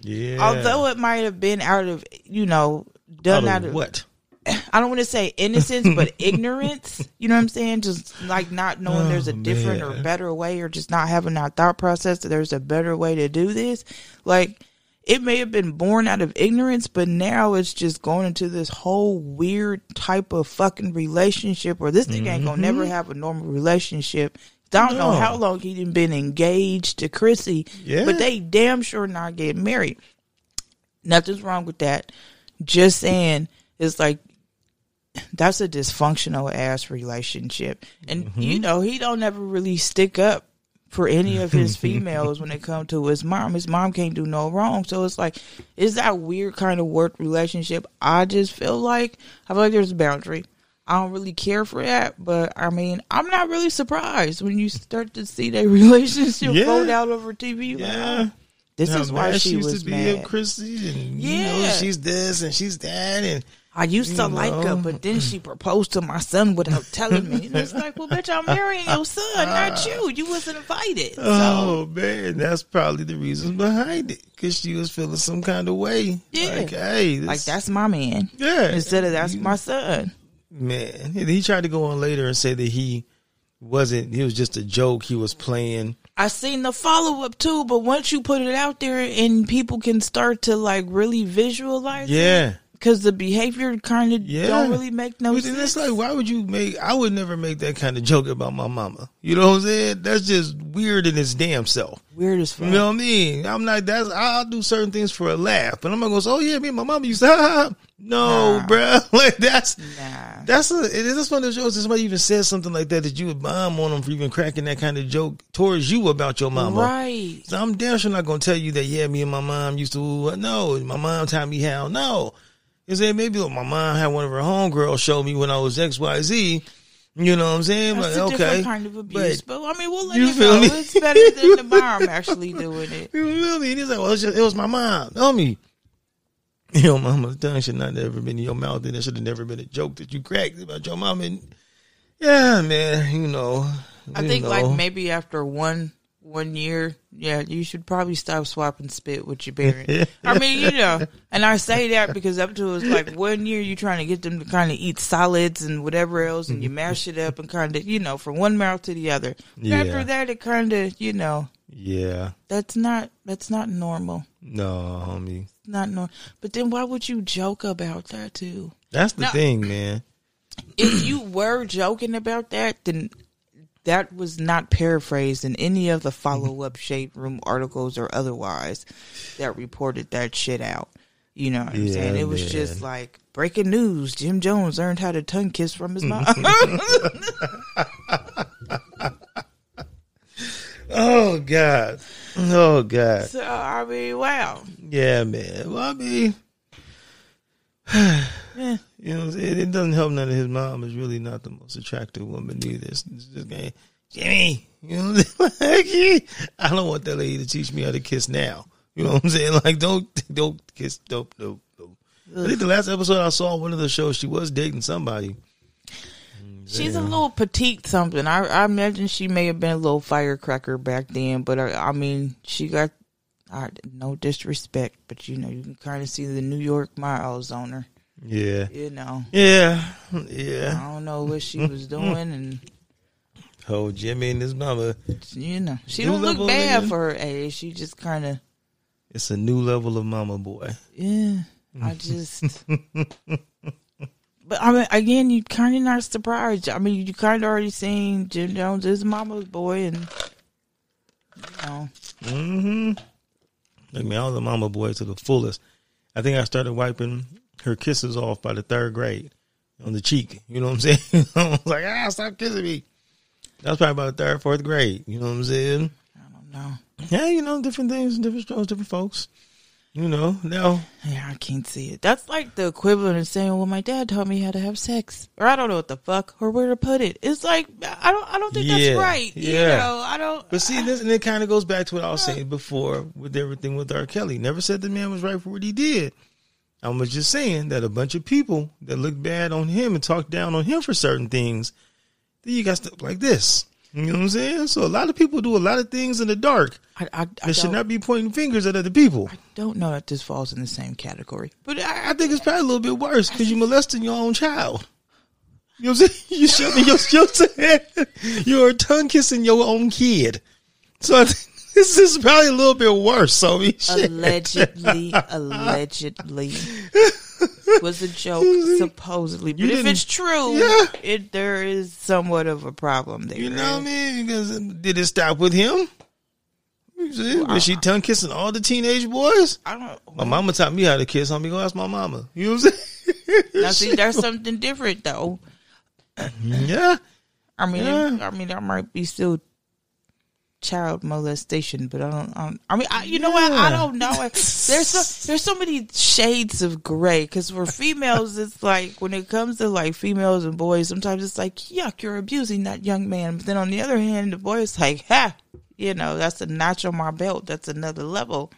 A: Yeah.
B: although it might have been out of you know done
A: out
B: out
A: of
B: of
A: what? *laughs*
B: I don't want to say innocence, but *laughs* ignorance. You know what I'm saying? Just like not knowing oh, there's a
A: Oh,
B: different or better way, or just not having that thought process that there's a better way to do this. Like it may have been born out of ignorance, but now it's just going into this whole weird type of fucking relationship where this nigga ain't gonna never have a normal relationship. I don't know
A: Mm-hmm.
B: How long he done been engaged to Chrissy,
A: Yeah.
B: but they damn sure not getting married. Nothing's wrong with that. Just saying, it's like that's a dysfunctional ass relationship, and
A: Mm-hmm.
B: you know he don't ever really stick up for any of his *laughs* females when it comes to his mom. His mom can't do no wrong, so it's like it's that weird kind of work relationship. I just feel like I feel like there's a boundary. I don't really care for that, but I mean, I'm not really surprised when you start to see their *laughs* relationship
A: Yeah.
B: fold out over TV.
A: Yeah.
B: oh, this is why she
A: used
B: was
A: to be
B: mad.
A: Chrissy, and you know
B: Yeah.
A: she's this and she's that, and
B: I used to
A: You
B: like her, but then she proposed to my son without *laughs* telling me. And it's like, well, bitch, I'm marrying your son, not ah. you. You wasn't invited. So,
A: oh man, that's probably the reason behind it because she was feeling some kind of way.
B: Yeah.
A: like hey, this,
B: like, that's my man.
A: yeah.
B: Instead of that's my son.
A: man. He tried to go on later and say that he wasn't. He was just a joke. He was playing.
B: I seen the follow up too, but once you put it out there and people can start to like really visualize it, Because the behavior kind of
A: Yeah.
B: don't really make no
A: But
B: sense.
A: it's like, why would you make? I would never make that kind of joke about my mama. You know what I'm saying? That's just weird in its damn self.
B: Weird as fuck.
A: You know what I mean? I'm like, that's I'll do certain things for a laugh, but I'm not gonna say, oh yeah, me and my mama used to. *laughs* Ha. No,
B: Nah.
A: bruh. *laughs* like that's
B: Nah.
A: that's a it is one of those jokes. Somebody even said something like that that you would bomb on them for even cracking that kind of joke towards you about your mama.
B: Right.
A: So I'm damn sure not gonna tell you that. Yeah, me and my mom used to. No, my mom taught me how. No, is that maybe my mom had one of her homegirls show me when I was X Y Z. You know what I'm saying?
B: That's
A: Like,
B: a
A: okay,
B: different kind of abuse. But, I mean, we'll let
A: You feel
B: go.
A: me?
B: It's better than the mom *laughs* actually doing it.
A: You feel me? And he's like, well, just, it was my mom. Tell me. *laughs* Your mama's tongue should not have ever been in your mouth, and it should have never been a joke that you cracked about your mom. And yeah, man, you know.
B: I
A: you
B: think
A: know.
B: like maybe after one one year, yeah, you should probably stop swapping spit with your parents. I mean, you know, *laughs* and I say that because up to it's like one year you trying to get them to kind of eat solids and whatever else, and you mash it up and kind of you know from one mouth to the other.
A: Yeah.
B: After that, it kind of you know
A: Yeah,
B: that's not that's not normal.
A: no, homie.
B: Not normal. But then why would you joke about that too?
A: That's the
B: No.
A: thing, man.
B: if you were joking about that, then that was not paraphrased in any of the follow up shade room articles or otherwise that reported that shit out. You know what I'm
A: Yeah,
B: saying? It was
A: man.
B: just like breaking news. Jim Jones learned how to tongue kiss from his mom.
A: Oh God. Oh God.
B: so I mean, wow.
A: Yeah, man. Well, I mean,
B: Yeah.
A: you know, it, it doesn't help none of his mom is really not the most attractive woman either. It's, just going, Jimmy, you know, *laughs* I don't want that lady to teach me how to kiss now. You know what I'm saying? Like, don't, don't kiss, don't, don't, don't. I think the last episode I saw on one of the shows, she was dating somebody.
B: She's a little petite something. I, I imagine she may have been a little firecracker back then, but I, I mean, she got I, no disrespect, but you know, you can kind of see the New York miles on her.
A: Yeah.
B: You know,
A: Yeah. Yeah.
B: I don't know what she was doing, and *laughs*
A: Oh, Jimmy and his mama.
B: you know, she don't look bad
A: nigga.
B: for her age. She just kind of,
A: It's a new level of mama boy.
B: yeah. I *laughs* just, but I mean, again, you kind of not surprised. I mean, you kind of already seen Jim Jones is mama's boy, and you know.
A: Mm-hmm. Like me, I was a mama boy to the fullest. I think I started wiping her kisses off by the third grade on the cheek. You know what I'm saying? *laughs* I was like, ah, stop kissing me. That was probably about the third, fourth grade. You know what I'm saying?
B: I don't know.
A: Yeah, you know, different things, different strokes, different folks. You know, now,
B: Yeah, I can't see it. That's like the equivalent of saying, "Well, my dad taught me how to have sex," or I don't know what the fuck or where to put it. It's like I don't, I don't think
A: Yeah,
B: that's right. You
A: yeah.
B: know, I don't.
A: but see, this and it kind of goes back to what I was saying before with everything with R. Kelly. Never said the man was right for what he did. I was just saying that a bunch of people that look bad on him and talk down on him for certain things, then you got stuff like this. You know what I'm saying? So a lot of people do a lot of things in the dark.
B: I, I, I,
A: should
B: don't,
A: be pointing fingers at other people.
B: I don't know that this falls in the same category. But I,
A: I think it's probably a little bit worse because you're molesting your own child. You know what I'm saying? *laughs* You shoving your, *laughs* you know what I'm saying? You're tongue kissing your own kid. So I think this is probably a little bit worse. So I mean,
B: allegedly, *laughs* allegedly *laughs* was a joke, supposedly. But if it's true,
A: Yeah.
B: it there is somewhat of a problem there.
A: You know what I mean? Because um, did it stop with him? See? Was she tongue kissing all the teenage boys?
B: I don't.
A: My mama taught me how to kiss. Homie, go ask my mama. You know what I'm saying?
B: Now, see, *laughs* there's something different though.
A: yeah.
B: I mean,
A: Yeah.
B: I mean, that might be still child molestation, but I don't. I, don't, I mean, I, you know what? I don't know. *laughs* There's so there's so many shades of gray because for females, it's like when it comes to like females and boys, sometimes it's like yuck, you're abusing that young man. But then on the other hand, the boy is like, ha, you know, that's a notch on my belt. That's another level.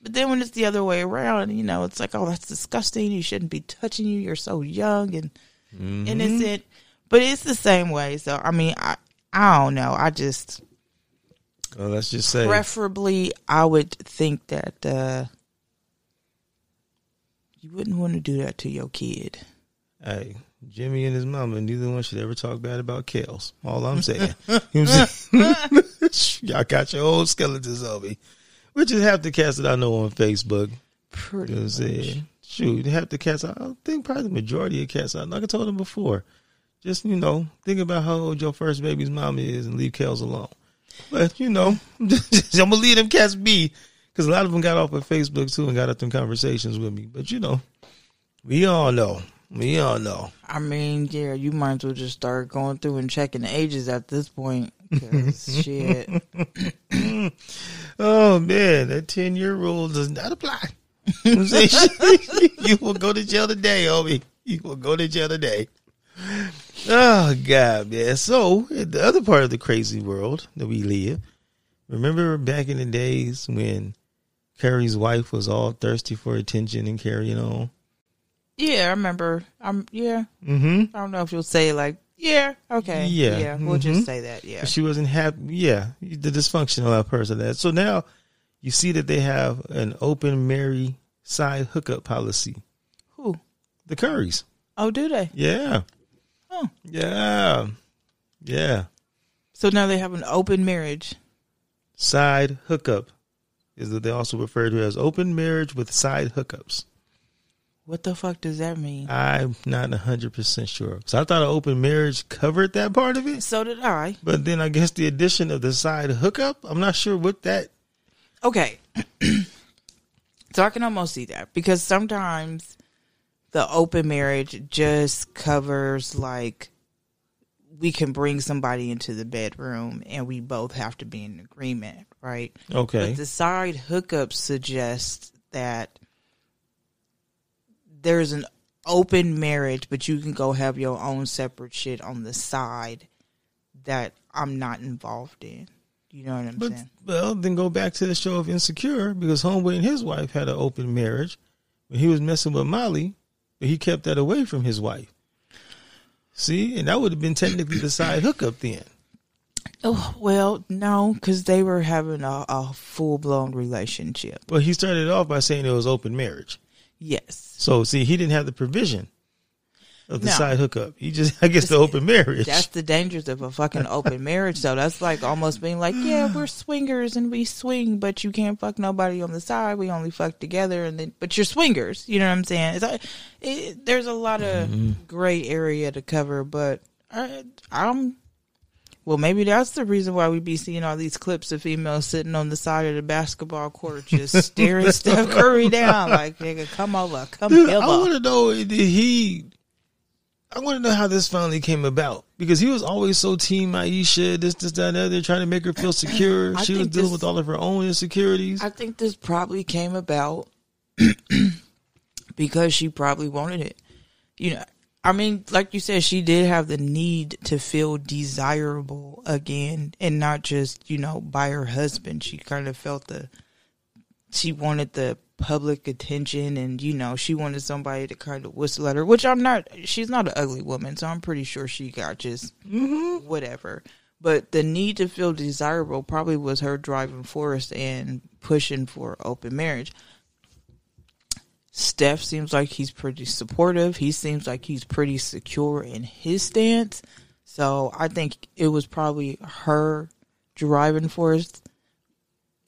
B: But then when it's the other way around, you know, it's like, oh, that's disgusting. You shouldn't be touching you. You're so young and mm-hmm. innocent. But it's the same way. So I mean, I I don't know. I just
A: Well, let's just say.
B: preferably I would think that uh you wouldn't want to do that to your kid.
A: Hey, Jimmy and his mama, neither one should ever talk bad about Kels. All I'm saying. *laughs* you know I'm saying? *laughs* Y'all got your old skeletons on me. Which is half the cats that I know on Facebook.
B: Pretty
A: You know what I'm
B: much.
A: saying? Shoot, half the cats, I think probably the majority of cats, I- like I told them before, just, you know, think about how old your first baby's mom is and leave Kels alone. But, you know, *laughs* I'm to leave them cats be because a lot of them got off of Facebook too and got up them conversations with me. But, you know, we all know. We all know.
B: I mean, yeah, you might as well just start going through and checking the ages at this point. *laughs* shit. *laughs*
A: Oh man, that ten year rule does not apply. You know what I'm saying? you will go to jail today, homie. You will go to jail today. Oh God, man. So the other part of the crazy world that we live, remember back in the days when Curry's wife was all thirsty for attention and carrying on?
B: Yeah, I remember. I'm yeah.
A: Mm-hmm.
B: I don't know if you'll say like yeah, okay,
A: Yeah,
B: yeah. We'll
A: mhm.
B: just say that. Yeah,
A: She wasn't happy. Yeah, the dysfunctional person. That so now you see that they have an open marry side hookup policy.
B: who?
A: The Currys.
B: Oh, do they?
A: Yeah.
B: Oh.
A: Yeah. Yeah.
B: So now they have an open marriage.
A: Side hookup is that they also refer to as open marriage with side hookups.
B: What the fuck does that mean?
A: I'm not hundred percent sure. So I thought an open marriage covered that part of it,
B: So did I.
A: but then I guess the addition of the side hookup, I'm not sure what that.
B: Okay. *clears throat* so I can almost see that because sometimes the open marriage just covers like we can bring somebody into the bedroom and we both have to be in agreement, right?
A: Okay,
B: But the side hookup suggests that there's an open marriage, but you can go have your own separate shit on the side that I'm not involved in. You know what I'm
A: but
B: saying?
A: well, then go back to the show of Insecure because Homeboy and his wife had an open marriage when he was messing with Molly, but he kept that away from his wife. See, and that would have been technically the side hookup then.
B: Oh well, no, because they were having a, a full blown relationship.
A: Well, he started off by saying it was open marriage.
B: Yes,
A: So see, he didn't have the provision of the
B: No.
A: side hookup. You just, I guess, the open marriage.
B: that's the dangers of a fucking open marriage. though. that's like almost being like, yeah, we're *sighs* swingers and we swing, but you can't fuck nobody on the side. We only fuck together, and then but you're swingers. You know what I'm saying? It's like, it, there's a lot of mm-hmm. gray area to cover, but I, I'm. Well, maybe that's the reason why we be seeing all these clips of females sitting on the side of the basketball court just *laughs* staring Steph Curry down like, nigga, come over, come
A: Dude,
B: here.
A: I want to know did he? I want to know how this finally came about because he was always so team Ayesha, this, this, that, and the other, trying to make her feel *clears throat* secure.
B: I
A: she was dealing
B: this-
A: with all of her own insecurities.
B: I think this probably came about *clears throat* because she probably wanted it. You know, I mean, like you said, she did have the need to feel desirable again and not just, you know, by her husband. She kind of felt the, she wanted the public attention and, you know, she wanted somebody to kind of whistle at her, which I'm not, she's not an ugly woman, so I'm pretty sure she got just mm-hmm. whatever. But the need to feel desirable probably was her driving force and pushing for open marriage. Steph seems like he's pretty supportive. He seems like he's pretty secure in his stance. So I think it was probably her driving force,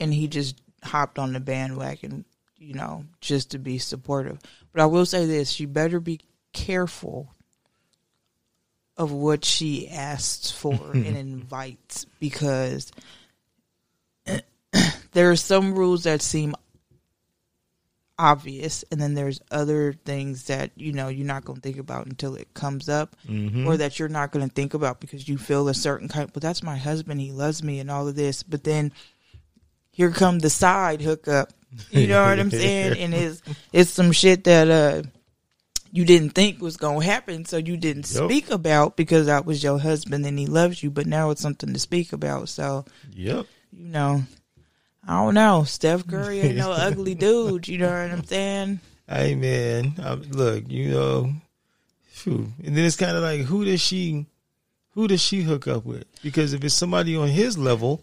B: and he just hopped on the bandwagon, you know, just to be supportive. But I will say this: she better be careful of what she asks for *laughs* and invites because *clears throat* there are some rules that seem obvious and then there's other things that you know you're not going to think about until it comes up mm-hmm. or that you're not going to think about because you feel a certain kind but that's my husband he loves me and all of this but then here come the side hookup you know what i'm saying and it's it's some shit that uh you didn't think was going to happen so you didn't
A: Yep.
B: speak about because that was your husband and he loves you but now it's something to speak about so
A: Yep.
B: you know I don't know. Steph Curry ain't no *laughs* ugly dude. You know what I'm saying?
A: Hey man, um, look, you know, and then it's kind of like who does she, who does she hook up with? Because if it's somebody on his level,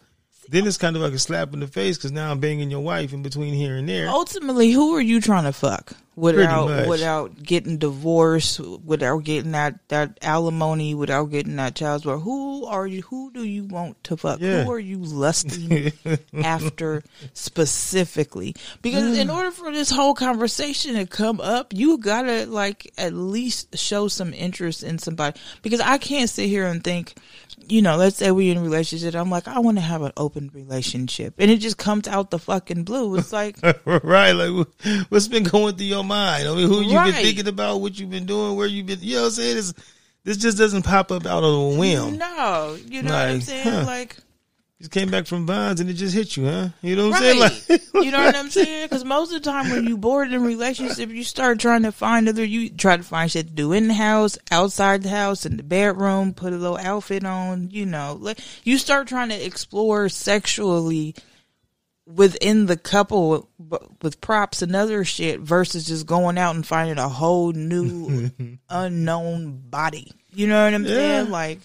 A: then it's kind of like a slap in the face because now I'm banging your wife in between here and there.
B: Ultimately, who are you trying to fuck without without getting divorced, without getting that that alimony, without getting that child support? Who are you? Who do you want to fuck?
A: Yeah.
B: Who are you lusting *laughs* after specifically? Because in order for this whole conversation to come up, you gotta like at least show some interest in somebody. Because I can't sit here and think, you know, let's say we're in a relationship. I'm like, I want to have an open relationship, and it just comes out the fucking blue. It's *laughs* like,
A: right, like what's been going through your mind? I mean, who you
B: Right.
A: been thinking about? What you've been doing? Where you been? You know what I'm saying? This, this just doesn't pop up out of a whim.
B: no, you know what I'm saying?
A: huh.
B: Like,
A: Just came back from Bonds and it just hit you, huh? You know what I'm saying? *laughs* Like,
B: you know what I'm saying? Because most of the time when you bored in a relationship, you start trying to find other. You try to find shit to do in the house, outside the house, in the bedroom. Put a little outfit on. You know, like you start trying to explore sexually within the couple with props and other shit versus just going out and finding a whole new *laughs* unknown body. You know what I'm
A: Yeah.
B: saying? Like,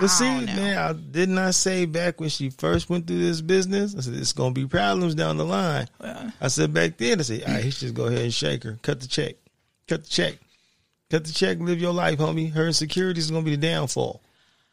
A: But see, man, I did not I say back when she first went through this business. I said it's gonna be problems down the line.
B: well,
A: I said back then, I said, all right, he should just go ahead and shake her, cut the check, cut the check, cut the check, live your life, homie. Her insecurities is gonna be the downfall.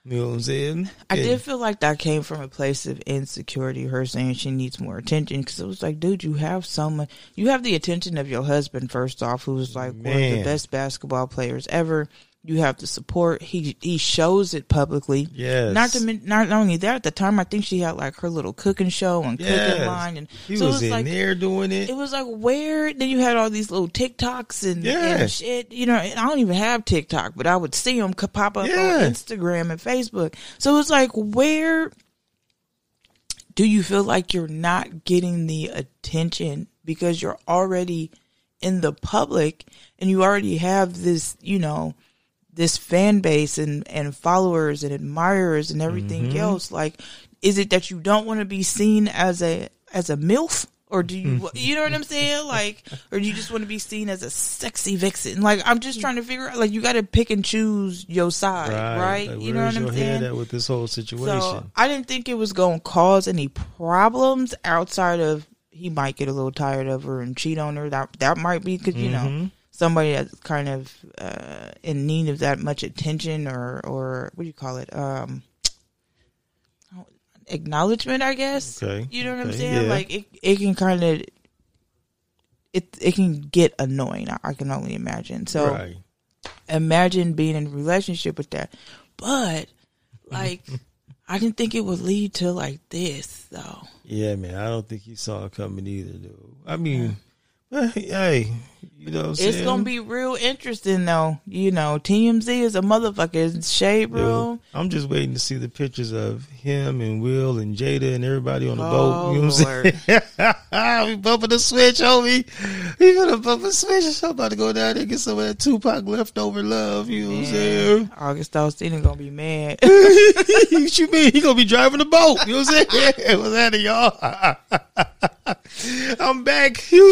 A: You know what I'm saying?
B: I
A: And-
B: did feel like that came from a place of insecurity. Her saying she needs more attention because it was like, dude, you have so much. You have the attention of your husband first off, who's like one of the best basketball players ever. You have the support. He he shows it publicly.
A: Yes.
B: Not to not only that, at the time I think she had like her little cooking show and cooking line, and
A: He
B: so
A: was
B: it
A: in
B: like
A: there doing it.
B: it was like where then you had all these little TikToks and,
A: Yeah.
B: and shit. You know, and I don't even have TikTok, but I would see them pop up on Instagram and Facebook. So it's like where do you feel like you're not getting the attention because you're already in the public and you already have this, you know, this fan base and, and followers and admirers and everything
A: Mm-hmm.
B: else like is it that you don't want to be seen as a as a milf or do you you know what i'm saying like or do you just want to be seen as a sexy vixen like i'm just trying to figure out like you got to pick and choose your side right,
A: Like,
B: you know what i'm saying
A: head with this whole situation?
B: so I didn't think it was going to cause any problems outside of he might get a little tired of her and cheat on her. That that might be because you
A: Mm-hmm.
B: know somebody that's kind of uh, in need of that much attention or or what do you call it? Um, acknowledgement, I guess.
A: Okay,
B: You know what I'm saying?
A: yeah.
B: Like it, it can kind of it it can get annoying. I, I can only imagine. So
A: right.
B: imagine being in a relationship with that. But like *laughs* I didn't think it would lead to like this though.
A: Yeah, man. I don't think he saw it coming either, dude. I mean, but, hey, you know what I'm saying?
B: It's gonna be real interesting though. You know, TMZ is a motherfucker. It's shade.
A: Dude, I'm just waiting to see the pictures of him and Will and Jada and everybody on the
B: Oh,
A: boat. You know what I'm oh, saying? *laughs* we bumping the switch, homie. We gonna bump a switch. I'm about to go down there and get some of that Tupac leftover love. You know what I'm saying?
B: August Alsina gonna be mad. *laughs*
A: what you mean? He gonna be driving the boat. You know what I'm saying? *laughs* What's that y'all? I'm back. You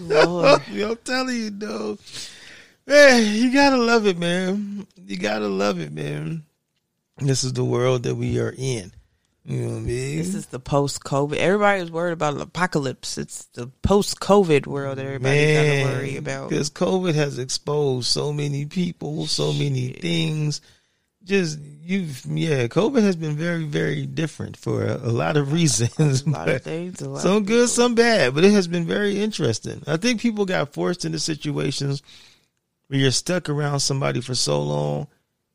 A: know what I'm. I'm telling you, though. Man, you gotta love it, man. You gotta love it, man. This is the world that we are in. You know what I mean?
B: This is the post COVID. Everybody is worried about an apocalypse. It's the post COVID world that everybody's got to worry about.
A: Because COVID has exposed so many people, so many things. Just you've yeah, COVID has been very, very different for a, a lot of reasons.
B: A lot of *laughs* things. A lot
A: some
B: of
A: good, some bad, but it has been very interesting. I think people got forced into situations where you're stuck around somebody for so long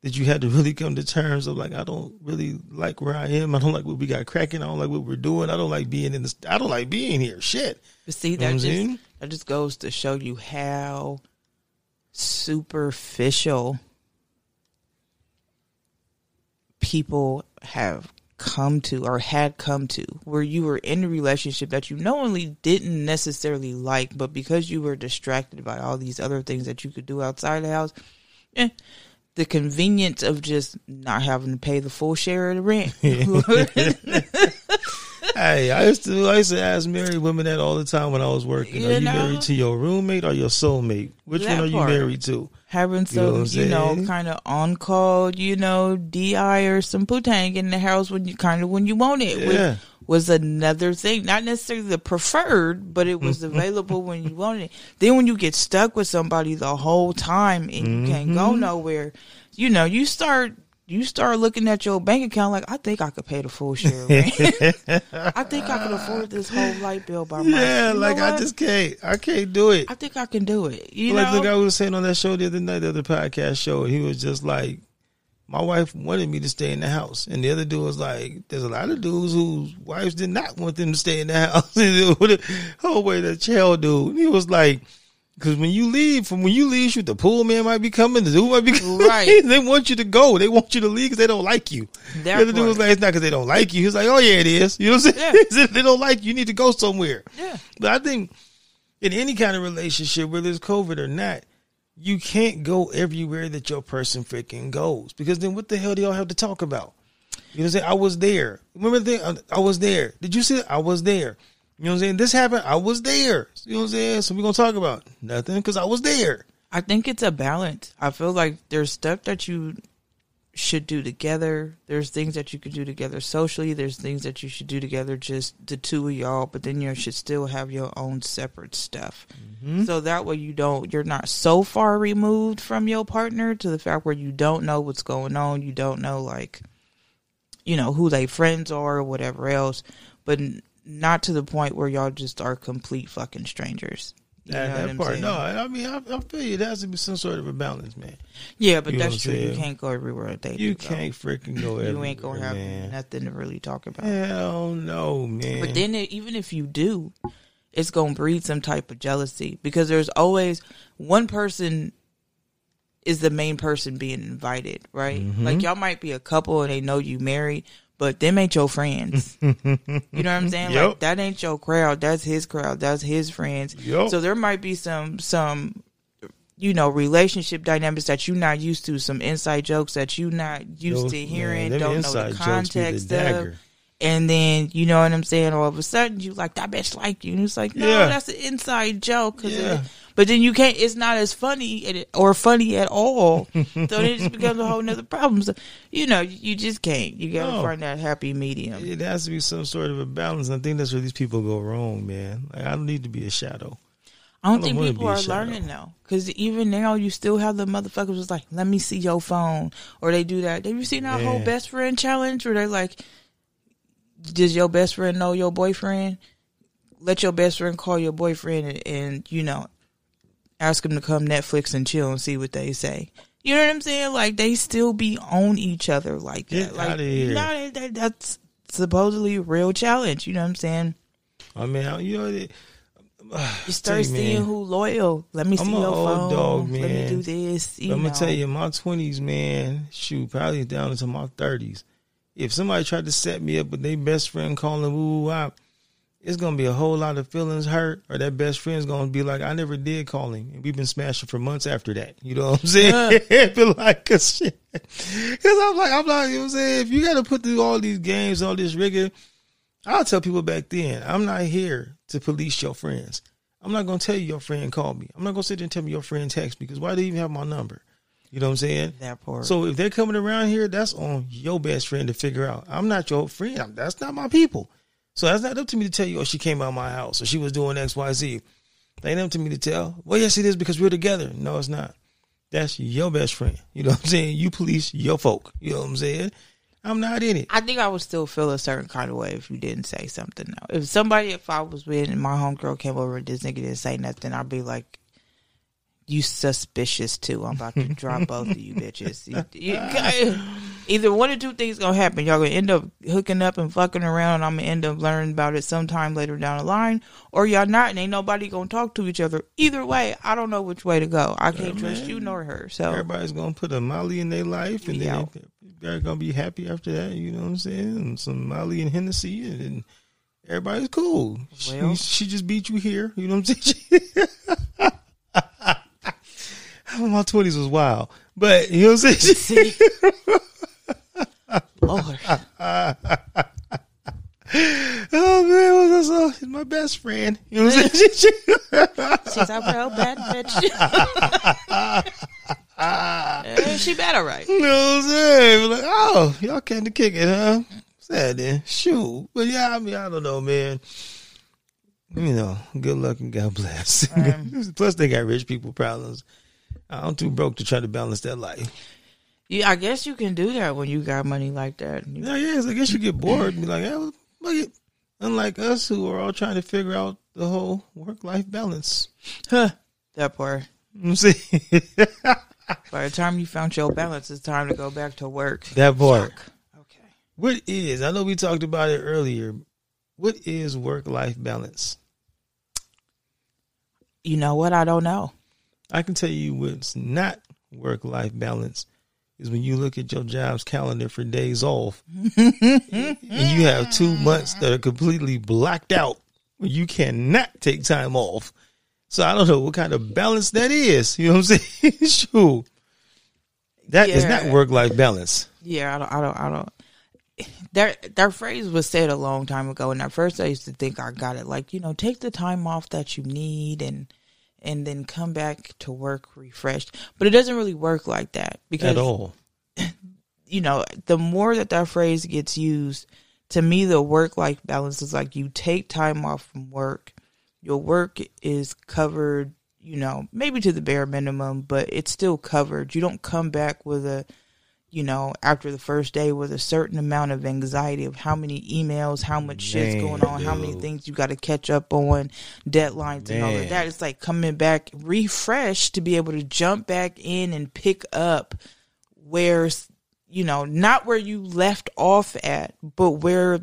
A: that you had to really come to terms of like, I don't really like where I am. I don't like what we got cracking. I don't like what we're doing. I don't like being in this. I don't like being here. Shit.
B: But see, that
A: I'm
B: just
A: saying?
B: that just goes to show you how superficial people have come to or had come to where you were in a relationship that you knowingly didn't necessarily like but because you were distracted by all these other things that you could do outside the house eh, the convenience of just not having to pay the full share of the rent *laughs* *laughs*
A: Hey, I used to I used to ask married women that all the time when I was working.
B: You
A: are you
B: know?
A: married to your roommate or your soulmate? Which
B: That
A: one are you
B: part.
A: married to?
B: Having
A: know
B: some, you know,
A: saying?
B: kind of on call, you know, DI or some putang in the house when you kind of when you want it
A: Yeah.
B: was, another thing. Not necessarily the preferred, but it was available when you wanted it. Then when you get stuck with somebody the whole time and you can't
A: Mm-hmm.
B: go nowhere, you know, you start. You start looking at your bank account like I think I could pay the full share. *laughs* I think I could afford this whole light bill by myself.
A: Yeah,
B: You know
A: like I just can't. I can't do it.
B: I think I can do it. You
A: like
B: know,
A: the guy was saying on that show the other night, the other podcast show, he was just like, my wife wanted me to stay in the house, and the other dude was like, "There's a lot of dudes whose wives did not want them to stay in the *laughs* house." *laughs* oh wait, that child dude, he was like. Because when you leave, from when you leave, shoot, the pool man might be coming, the dude might be *laughs* coming.
B: Right. *laughs*
A: they want you to go. They want you to leave because they don't like you.
B: That
A: the other dude was like, it's not because they don't like you. He's like, oh yeah, it is. You know what I'm saying? *laughs* Said, they don't like you. You need to go somewhere.
B: Yeah.
A: But I think in any kind of relationship, whether it's COVID or not, you can't go everywhere that your person freaking goes because then what the hell do y'all have to talk about? You know what I'm saying? I was there. Remember the thing? I- was there. Did you see it? I was there. You know what I'm saying? This happened. I was there. You know what I'm saying? So we're going to talk about nothing because I was there.
B: I think it's a balance. I feel like there's stuff that you should do together. There's things that you could do together socially. There's things that you should do together, just the two of y'all. But then you should still have your own separate stuff. Mm-hmm. So that way you don't you're not so far removed from your partner to the fact where you don't know what's going on, you don't know like you know who they friends are or whatever else, but not to the point where y'all just are complete fucking strangers. You what
A: that part,
B: saying?
A: no. I mean, I, I feel you. There has to be some sort of a balance, man.
B: Yeah, but
A: You
B: that's true. You can't go everywhere they
A: You
B: do,
A: can't freaking go everywhere, *laughs*
B: You ain't gonna have
A: man.
B: nothing to really talk about.
A: Hell no, man.
B: But then, it, even if you do, it's gonna breed some type of jealousy because there's always one person is the main person being invited, right?
A: Mm-hmm.
B: Like y'all might be a couple and they know you married, but them ain't your friends. *laughs* you know what I'm saying? Like that ain't your crowd. That's his crowd. That's his friends.
A: Yup.
B: So there might be some some you know relationship dynamics that you're not used to, some inside jokes that you're not used
A: Those-
B: to hearing,
A: man,
B: don't know the
A: be the
B: context of. And then you know what I'm saying. All of a sudden, you like that bitch like you, and it's like no,
A: Yeah.
B: that's an inside joke. 'cause
A: Yeah.
B: But then you can't. It's not as funny at- or funny at all. *laughs* so then it just becomes a whole nother problem. So you know, you just can't. You gotta
A: No.
B: find that happy medium.
A: It has to be some sort of a balance. I think that's where these people go wrong, man. Like I don't need to be a shadow.
B: I don't
A: I don't
B: think people are learning though, because even now you still have the motherfuckers was like, "Let me see your phone," or they do that. Have you seen that whole best friend challenge where they're like, "Does your best friend know your boyfriend? Let your best friend call your boyfriend and, and you know, ask him to come Netflix and chill and see what they say." You know what I'm saying? Like they still be on each other like that.
A: Get
B: like,
A: here.
B: nah, that- that's supposedly a real challenge. You know what I'm saying?
A: I mean, you know, *sighs*
B: You *sighs* start
A: man,
B: seeing who loyal. Let me see
A: I'm
B: your
A: old
B: phone.
A: dog,
B: Let me do this. You
A: I'm
B: know.
A: tell you, my twenties, man, shoot, probably down into my thirties. If somebody tried to set me up with their best friend calling woo woo wop, it's gonna be a whole lot of feelings hurt, or that best friend's gonna be like, I never did call him, and we've been smashing for months after that. You know what I'm saying? *laughs* be like, cause shit, cause I'm like, I'm like, you know what I'm saying? If you gotta put through all these games, all this rigor, I'll tell people back then, I'm not here to police your friends. I'm not gonna tell you your friend called me. I'm not gonna sit there and tell me your friend text me because why do you even have my number? You know what I'm saying?
B: that part.
A: So if they're coming around here, that's on your best friend to figure out. I'm not your friend. I'm- That's not my people. So that's not up to me to tell you, oh, she came out of my house or she was doing X, Y, Z. That ain't up to me to tell. Well, yes, it is because we're together. No, it's not. That's your best friend. You know what I'm saying? You police your folk. You know what I'm saying? I'm not in it.
B: I think I would still feel a certain kind of way if you didn't say something. Though. If somebody, if I was with and my homegirl came over and this nigga didn't say nothing, I'd be like, "You suspicious too? I'm about to drop *laughs* both of you bitches." You- you- either one or two things gonna happen. Y'all gonna end up hooking up and fucking around. And I'm gonna end up learning about it sometime later down the line, or y'all not, and ain't nobody gonna talk to each other. Either way, I don't know which way to go. I can't trust you nor her. So
A: Everybody's gonna put a Molly in their life, and
B: We
A: then they- they're gonna be happy after that. You know what I'm saying? And some Molly and Hennessy, and then everybody's cool.
B: Well-
A: she, she just beat you here. You know what I'm saying? *laughs* *laughs* My twenties was wild, but you know what I'm saying. *laughs*
B: see, Lord. *laughs*
A: oh man, what was that? She's my best friend. You know what I'm saying? *laughs*
B: She's a real bad bitch. *laughs* Eh, she better right.
A: You know what I'm saying? Like, oh, y'all came to kick it, huh? Sad then. Shoot. But yeah, I mean, I don't know, man. You know, good luck and God bless. Plus, they got rich people problems. I'm too broke to try to balance that life.
B: Yeah, I guess you can do that when you got money like that. You-
A: Yeah, yes, I guess you get bored and be like, yeah, well, look it. Unlike us who are all trying to figure out the whole work life balance.
B: Huh, that part. *laughs*
A: You know what I'm saying?
B: By the time you found your balance, it's time to go back to work.
A: that part.
B: Okay.
A: What is, I know we talked about it earlier. What is work life balance?
B: You know what? I don't know.
A: I can tell you what's not work life balance is when you look at your job's calendar for days off *laughs* and you have two months that are completely blacked out where you cannot take time off. So I don't know what kind of balance that is. You know what I'm saying? *laughs* sure. That is not work life balance.
B: Yeah, I don't. I don't. I don't. That that phrase was said a long time ago, and at first I used to think I got it. Like you know, take the time off that you need, and and then come back to work refreshed. But it doesn't really work like that because
A: At all. *laughs*
B: you know, the more that that phrase gets used, to me, the work life balance is like you take time off from work, your work is covered, you know, maybe to the bare minimum, but it's still covered. You don't come back with a you know, after the first day with a certain amount of anxiety of how many emails, how much shit's
A: Man,
B: going on, how many things you got to catch up on, deadlines and all of that. It's like coming back refreshed to be able to jump back in and pick up where's, you know, not where you left off at, but where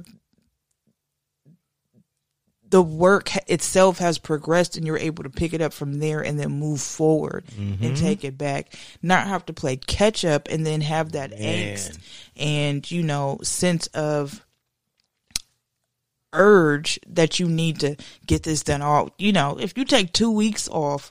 B: the work itself has progressed and you're able to pick it up from there and then move forward
A: Mm-hmm.
B: and take it back not have to play catch up and then have that
A: Man.
B: angst and you know sense of urge that you need to get this done all you know if you take 2 weeks off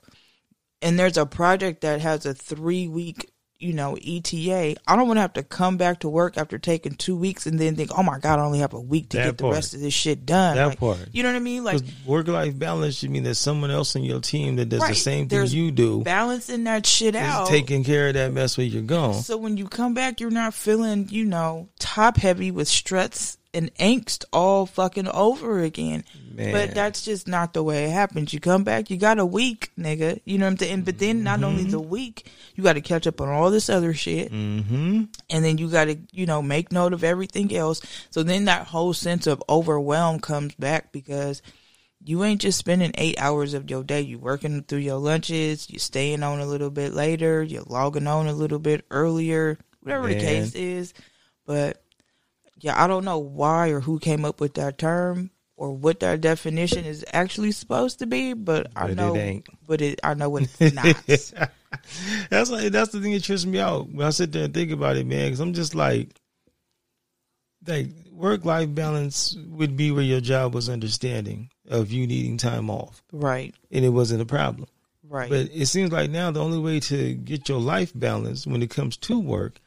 B: and there's a project that has a 3 week you know ETA I don't want to have to come back to work after taking 2 weeks and then think oh my god I only have a week to
A: That
B: get the rest of this shit done.
A: That
B: Like,
A: part.
B: you know what I mean? Like
A: work life balance should mean there's someone else in your team that does the same thing you do,
B: balancing that shit out.
A: taking care of that mess when you're gone.
B: So when you come back, you're not feeling, you know, top heavy with stress and angst all fucking over again.
A: Man.
B: But that's just not the way it happens. You come back, you got a week, nigga. You know what I'm saying? But then not only the week, you got to catch up on all this other shit.
A: Mm-hmm.
B: And then you got to, you know, make note of everything else. So then that whole sense of overwhelm comes back because you ain't just spending eight hours of your day. You working through your lunches. You staying on a little bit later. You're logging on a little bit earlier. Whatever the case is, but yeah, I don't know why or who came up with that term or what that definition is actually supposed to be. But, I
A: But it
B: know,
A: ain't.
B: but it I know what it's *laughs* not.
A: that's like that's the thing that trips me out when I sit there and think about it, man. Because I'm just like, like work life balance would be where your job was understanding of you needing time off,
B: right,
A: and it wasn't a problem.
B: right,
A: But it seems like now the only way to get your life balanced when it comes to work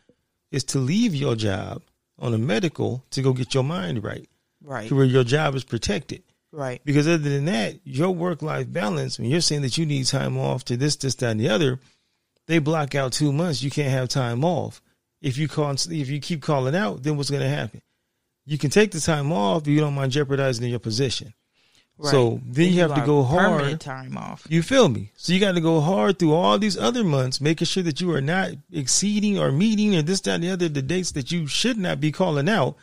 A: is to leave your job on a medical to go get your mind right,
B: right,
A: to where your job is protected.
B: right,
A: Because other than that, your work life balance, when you're saying that you need time off to this, this, that, and the other, they block out two months. You can't have time off. If you call, if you keep calling out, then what's going to happen? You can take the time off, but you don't mind jeopardizing your position.
B: Right.
A: So then you have to go hard.
B: Time off.
A: You feel me? So you got to go hard through all these other months, making sure that you are not exceeding or meeting or this, that, and the other, the dates that you should not be calling out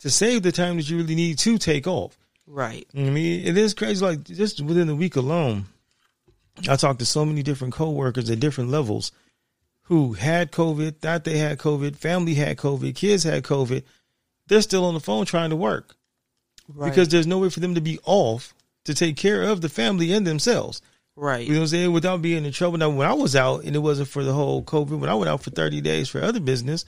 A: to save the time that you really need to take off.
B: Right,
A: I mean, it is crazy. Like just within the week alone, I talked to so many different coworkers at different levels who had COVID, thought they had COVID, family had COVID, kids had COVID. They're still on the phone trying to work
B: right,
A: because there's no way for them to be off to take care of the family and themselves.
B: right,
A: You know what I'm saying? Without being in trouble. Now, when I was out, and it wasn't for the whole COVID, when I went out for 30 days for other business,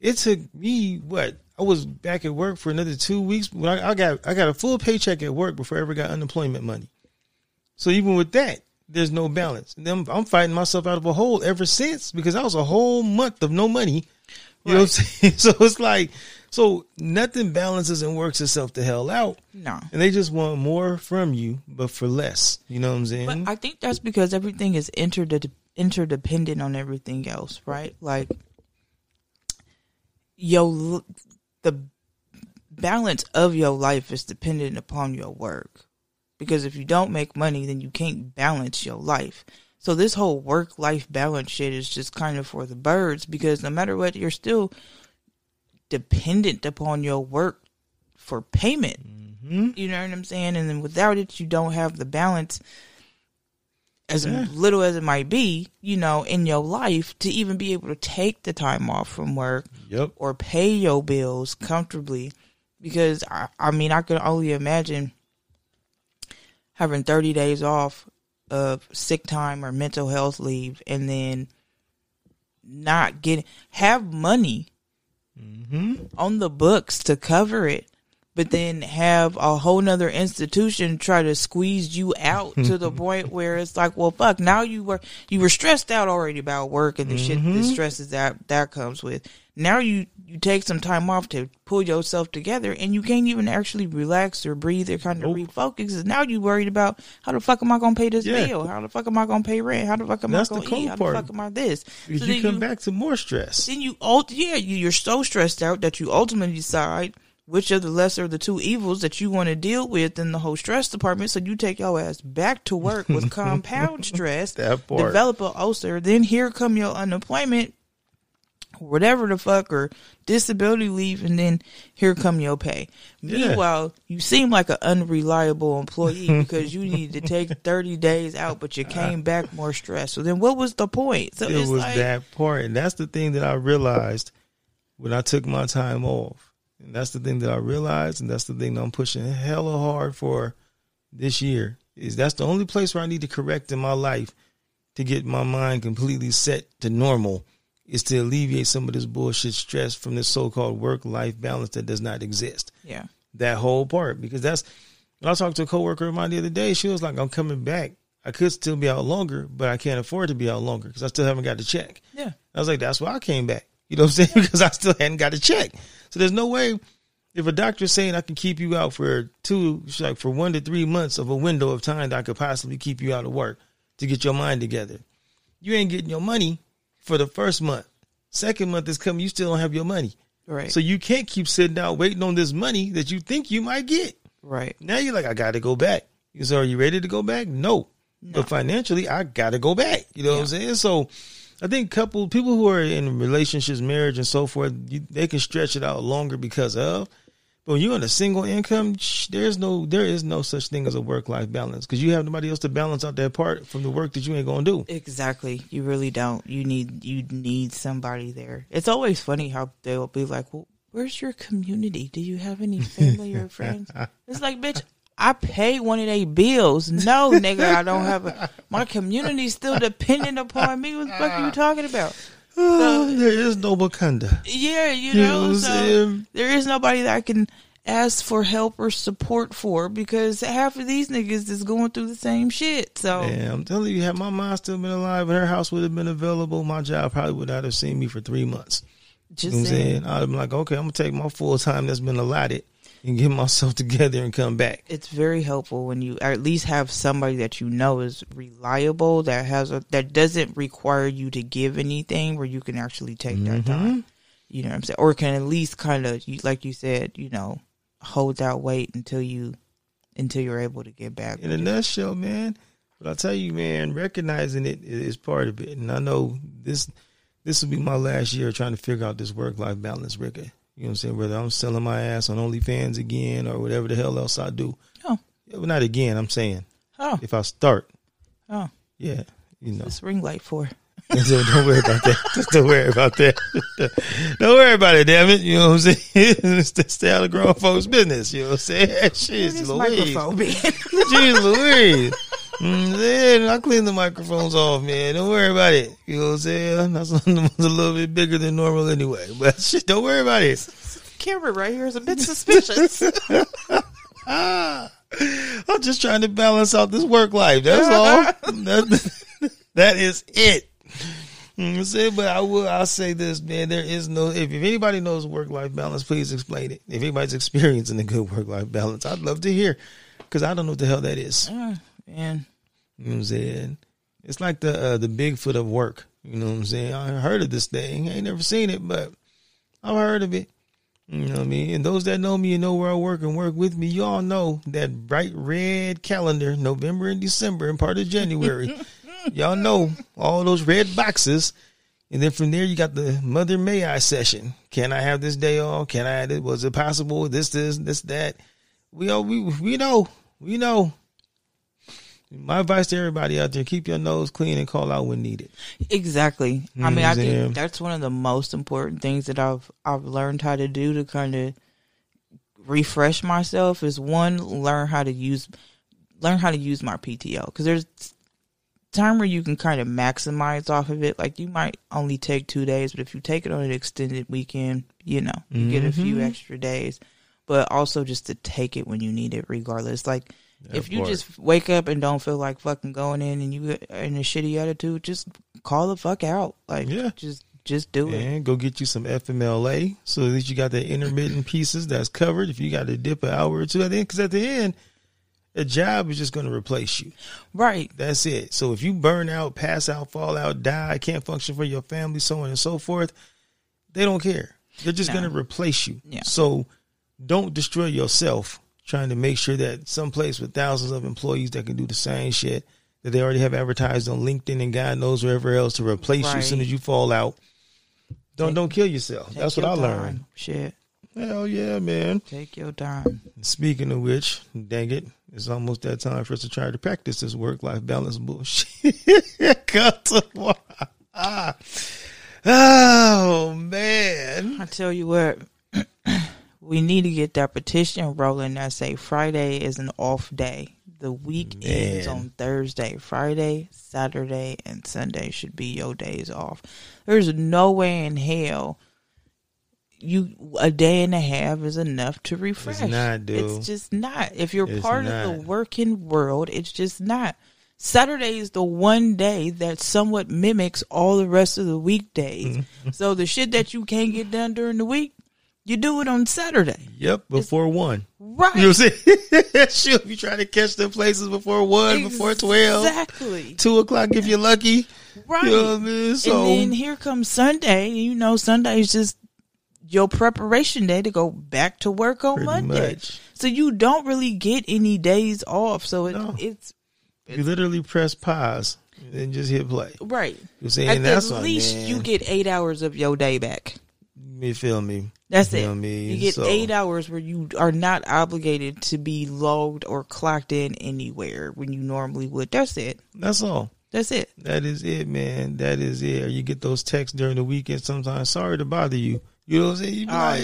A: it took me what? I was back at work for another two weeks. When I, I got I got a full paycheck at work before I ever got unemployment money. So even with that, there's no balance. And then I'm fighting myself out of a hole ever since because I was a whole month of no money. You know what I'm saying? *laughs* So it's like, so nothing balances and works itself the hell out.
B: no.
A: And they just want more from you, but for less. You know what I'm saying?
B: But I think that's because everything is interde- interdependent on everything else, right? Like, your the balance of your life is dependent upon your work. Because if you don't make money, then you can't balance your life. So this whole work life balance shit is just kind of for the birds. Because no matter what, you're still dependent upon your work for payment. Mm-hmm. You know what I'm saying? And then without it, you don't have the balance, as
A: Yeah.
B: little as it might be, you know, in your life to even be able to take the time off from work
A: Yep.
B: or pay your bills comfortably. Because I, I mean, I can only imagine having 30 days off of sick time or mental health leave and then not getting, have money
A: Mm-hmm.
B: on the books to cover it, but then have a whole nother institution try to squeeze you out to the *laughs* point where it's like, well, fuck, now you were you were stressed out already about work and the shit, the stresses that that comes with. Now you you take some time off to pull yourself together, and you can't even actually relax or breathe or kind of
A: Nope.
B: refocus. now you worried about how the fuck am I gonna pay this
A: Yeah.
B: bill? How the fuck am I gonna pay rent? How the fuck am
A: That's
B: I gonna
A: cold
B: eat? How
A: part.
B: the fuck am I this? So
A: you come
B: you-
A: back to more stress.
B: then you yeah you, you're so stressed out that you ultimately decide which of the lesser of the two evils that you want to deal with in the whole stress department. So you take your ass back to work with *laughs* compound stress, develop an ulcer, then here come your unemployment, whatever the fuck, or disability leave, and then here come your pay.
A: Yeah.
B: Meanwhile, you seem like an unreliable employee *laughs* because you need to take 30 days out, but you came uh, back more stressed. So then what was the point? So
A: it was
B: like,
A: that part, and that's the thing that I realized when I took my time off, and that's the thing that I realized, and that's the thing that I'm pushing hella hard for this year. Is that's the only place where I need to correct in my life to get my mind completely set to normal is to alleviate some of this bullshit stress from this so-called work-life balance that does not exist
B: yeah.
A: that whole part because that's when I talked to a coworker of mine the other day. She was like, "I'm coming back. I could still be out longer, but I can't afford to be out longer because I still haven't got the check."
B: Yeah.
A: I was like, "That's why I came back." You know what I'm saying? *laughs* because I still hadn't got a check. So there's no way if a doctor's saying I can keep you out for two, like for one to three months of a window of time that I could possibly keep you out of work to get your mind together. You ain't getting your money for the first month. Second month is coming, you still don't have your money.
B: Right.
A: So you can't keep sitting out waiting on this money that you think you might get.
B: right.
A: Now you're like, I got to go back. You so are you ready to go back? No. But financially, I got to go back. You know what I'm saying? So I think couple people who are in relationships, marriage, and so forth, you, they can stretch it out longer because of. But when you're on a single income, there's no there is no such thing as a work life balance because you have nobody else to balance out that part from the work that you ain't gonna do.
B: Exactly. You really don't. You need you need somebody there. It's always funny how they'll be like, "Well, where's your community? Do you have any family or *laughs* friends?" It's like, bitch, I pay one of their bills. No, nigga, I don't have a. My community's still dependent upon me. What the fuck are you talking about?
A: Ah, there is no Wakanda.
B: Yeah, you
A: You know what
B: know, so there is nobody that I can ask for help or support for because half of these niggas is going through the same shit. So
A: Yeah, I'm telling you, had my mom still been alive and her house would have been available, my job probably would not have seen me for three months.
B: just
A: You know what I'm
B: saying.
A: saying? I'd be like, okay, I'm gonna take my full time that's been allotted and get myself *laughs* together and come back.
B: it's very helpful when you at least have somebody that you know is reliable that has a that doesn't require you to give anything where you can actually take that
A: Mm-hmm.
B: time you know what i'm saying or can at least kind of like you said you know hold that weight until you until you're able to get back
A: In a nutshell, man. But I tell you, man, recognizing it is part of it. And I know this this will be my last year trying to figure out this work life balance, Ricky. You know what I'm saying? Whether I'm selling my ass on OnlyFans again or whatever the hell else I do.
B: Oh.
A: Yeah, well, not again, I'm saying.
B: oh
A: If I start,
B: oh
A: yeah, you know.
B: this ring light for
A: So *laughs* don't worry about that. *laughs* Just don't worry about that. *laughs* don't worry about it, damn it. You know what I'm saying? Stay out of grown folks' business. You know what I'm saying?
B: This
A: Louise. Jeez Louise. Mm, then I clean the microphones off, man. Don't worry about it. You know what I'm saying? *laughs* That's one of the ones a little bit bigger than normal anyway. *laughs* But shit, don't worry about it.
B: camera right here is a bit suspicious *laughs*
A: I'm just trying to balance out this work life. That's all. that, that is it. You know what I'm? But I will. I'll say this, man. There is no. If, if anybody knows work life balance, please explain it. If anybody's experiencing a good work life balance, I'd love to hear because I don't know what the hell that is.
B: Uh, man
A: You know what I'm saying? It's like the uh, the Bigfoot of work. You know what I'm saying? I heard of this thing. I ain't never seen it, but I've heard of it. You know what I mean? And those that know me and know where I work and work with me, you all know that bright red calendar, November and December and part of January. *laughs* y'all know all those red boxes. And then from there, you got the Mother May I session. Can I have this day off? Can I? Was it possible? This, this, this, that. We all we we know. We know. My advice to everybody out there: keep your nose clean and call out when needed.
B: Exactly. I mean, I think that's one of the most important things that I've I've learned how to do to kind of refresh myself is one learn how to use learn how to use my PTO because there's time where you can kind of maximize off of it. Like you might only take two days, but if you take it on an extended weekend, you know you get a few
A: Mhm.
B: extra days. But also just to take it when you need it, regardless. Like If you
A: part.
B: just wake up and don't feel like fucking going in and you are in a shitty attitude, just call the fuck out. Like,
A: Yeah.
B: just just do it.
A: and go get you some FMLA so at least you got the intermittent pieces that's covered. If you got to dip an hour or two at the end, because at the end, a job is just going to replace you.
B: Right.
A: That's it. So if you burn out, pass out, fall out, die, can't function for your family, so on and so forth, they don't care. They're just
B: No.
A: going to replace you.
B: Yeah.
A: So don't destroy yourself trying to make sure that some place with thousands of employees that can do the same shit that they already have advertised on LinkedIn and God knows wherever else to replace you as soon as you fall out. Don't
B: Take-
A: don't kill yourself. That's what I
B: your
A: learned.
B: Shit.
A: Hell yeah, man.
B: Take your time.
A: Speaking of which, dang it, it's almost that time for us to try to practice this work life balance bullshit. *laughs* Cut tomorrow. Ah. Oh man.
B: I tell you what, we need to get that petition rolling that say Friday is an off day. The week ends on Thursday. Friday, Saturday, and Sunday should be your days off. There's no way in hell you a day and a half is enough to refresh.
A: not, dude.
B: It's just not. If you're
A: It's
B: part of the working world, it's just not. Saturday is the one day that somewhat mimics all the rest of the weekdays.
A: Mm-hmm.
B: so the shit that you can't get done during the week, you do it on Saturday.
A: Yep, before one.
B: Right.
A: You know what I'm saying? Shoot, you try to catch them places before one, before twelve,
B: Exactly.
A: two o'clock if you're lucky.
B: Right.
A: You know what I mean? So
B: and then here comes Sunday. You know, Sunday is just your preparation day to go back to work on Monday.
A: much.
B: So you don't really get any days off. So it,
A: No.
B: it's
A: you literally press pause and then just hit play.
B: right.
A: You're saying
B: At
A: that's
B: the least,
A: man.
B: you get eight hours of your day back.
A: You feel me?
B: That's
A: You
B: it.
A: know what I mean?
B: You get
A: So-
B: eight hours where you are not obligated to be logged or clocked in anywhere when you normally would. That's it.
A: That's all.
B: That's it.
A: That is it, man. That is it. Or you get those texts during the weekend sometimes. Sorry to bother you. You know what I'm saying? You be
B: Oh,
A: like,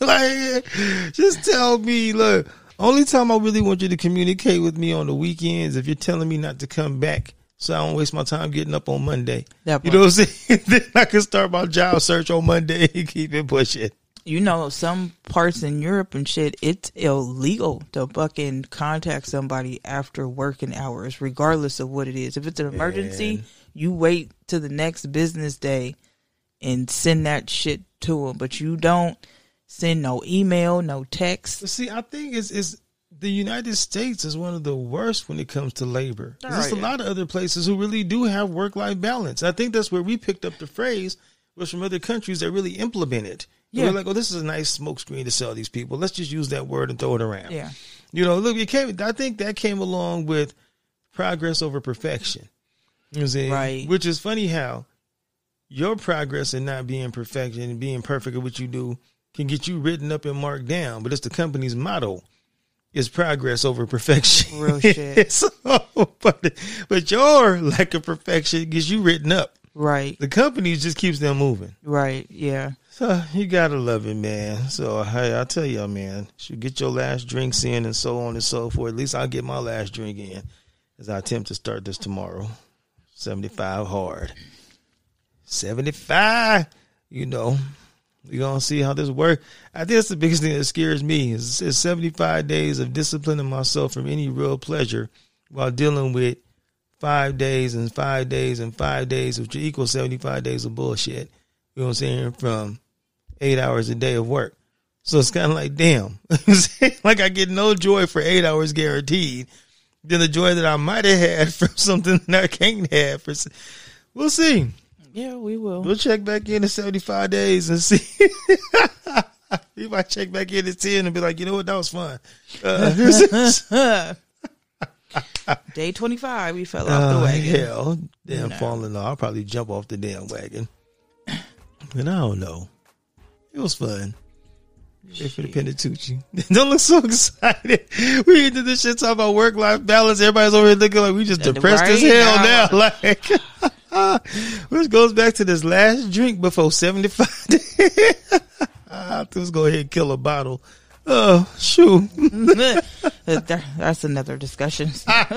B: yeah, *laughs*
A: like, just tell me, look, only time I really want you to communicate with me on the weekends if you're telling me not to come back so I don't waste my time getting up on Monday. You know what I'm saying? *laughs* then I can start my job search on Monday *laughs* and keep it pushing.
B: You know, some parts in Europe and shit, it's illegal to fucking contact somebody after working hours, regardless of what it is. If it's an emergency,
A: Man.
B: you wait to the next business day and send that shit to them. But you don't send no email, no text.
A: See, I think it's, it's the United States is one of the worst when it comes to labor.
B: Oh,
A: There's a
B: yeah.
A: lot of other places who really do have work life balance. I think that's where we picked up the phrase was from other countries that really implement it.
B: Yeah.
A: We're like, oh, this is a nice smokescreen to sell these people. Let's just use that word and throw it around.
B: Yeah.
A: You know, look, it came. I think that came along with progress over perfection. You know saying?
B: Right.
A: Which is funny how your progress in not being perfection and being perfect at what you do can get you written up and marked down. But it's the company's motto is progress over perfection.
B: Real shit. *laughs*
A: so, but, but your lack of perfection gets you written up.
B: Right.
A: The company just keeps them moving.
B: Right. Yeah.
A: So you gotta love it, man. So hey, I tell y'all, man, should get your last drinks in and so on and so forth. At least I'll get my last drink in as I attempt to start this tomorrow. Seventy five hard. Seventy five. You know, we gonna see how this works. I think that's the biggest thing that scares me is, is seventy five days of disciplining myself from any real pleasure while dealing with five days and five days and five days, which equals seventy five days of bullshit. You know what I'm saying? From eight hours a day of work. So it's kind of like, damn, *laughs* like I get no joy for eight hours guaranteed. than the joy that I might have had *laughs* from something that I can't have for. We'll see.
B: Yeah, we will.
A: We'll check back in in 75 days and see. *laughs* we might check back in at 10 and be like, you know what, that was fun. Uh, *laughs*
B: Day 25, we fell off the
A: oh,
B: wagon.
A: hell, damn,
B: No.
A: falling off. I'll probably jump off the damn wagon. And I don't know. It was fun. Ready for the Pentateuchi. Don't look so excited. We into this shit talking about work life balance. Everybody's over here looking like we just
B: And
A: depressed as hell
B: now-
A: now. *laughs* Like, *laughs* which goes back to this last drink before 75 days. *laughs* I was go ahead and kill a bottle. Oh, shoot. *laughs*
B: That's another discussion. it's not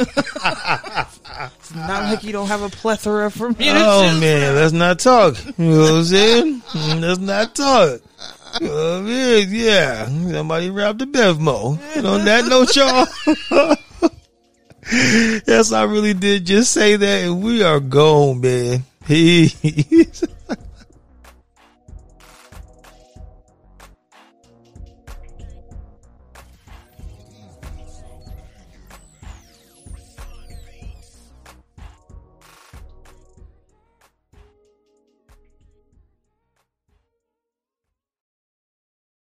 B: like you don't have a plethora from you.
A: Oh man, let's not talk. You know what I'm saying? Let's not talk. You know what I mean? Yeah, somebody robbed the Bevmo. And on that note, y'all. Yes, I really did just say that, and we are gone, man. *laughs* Peace.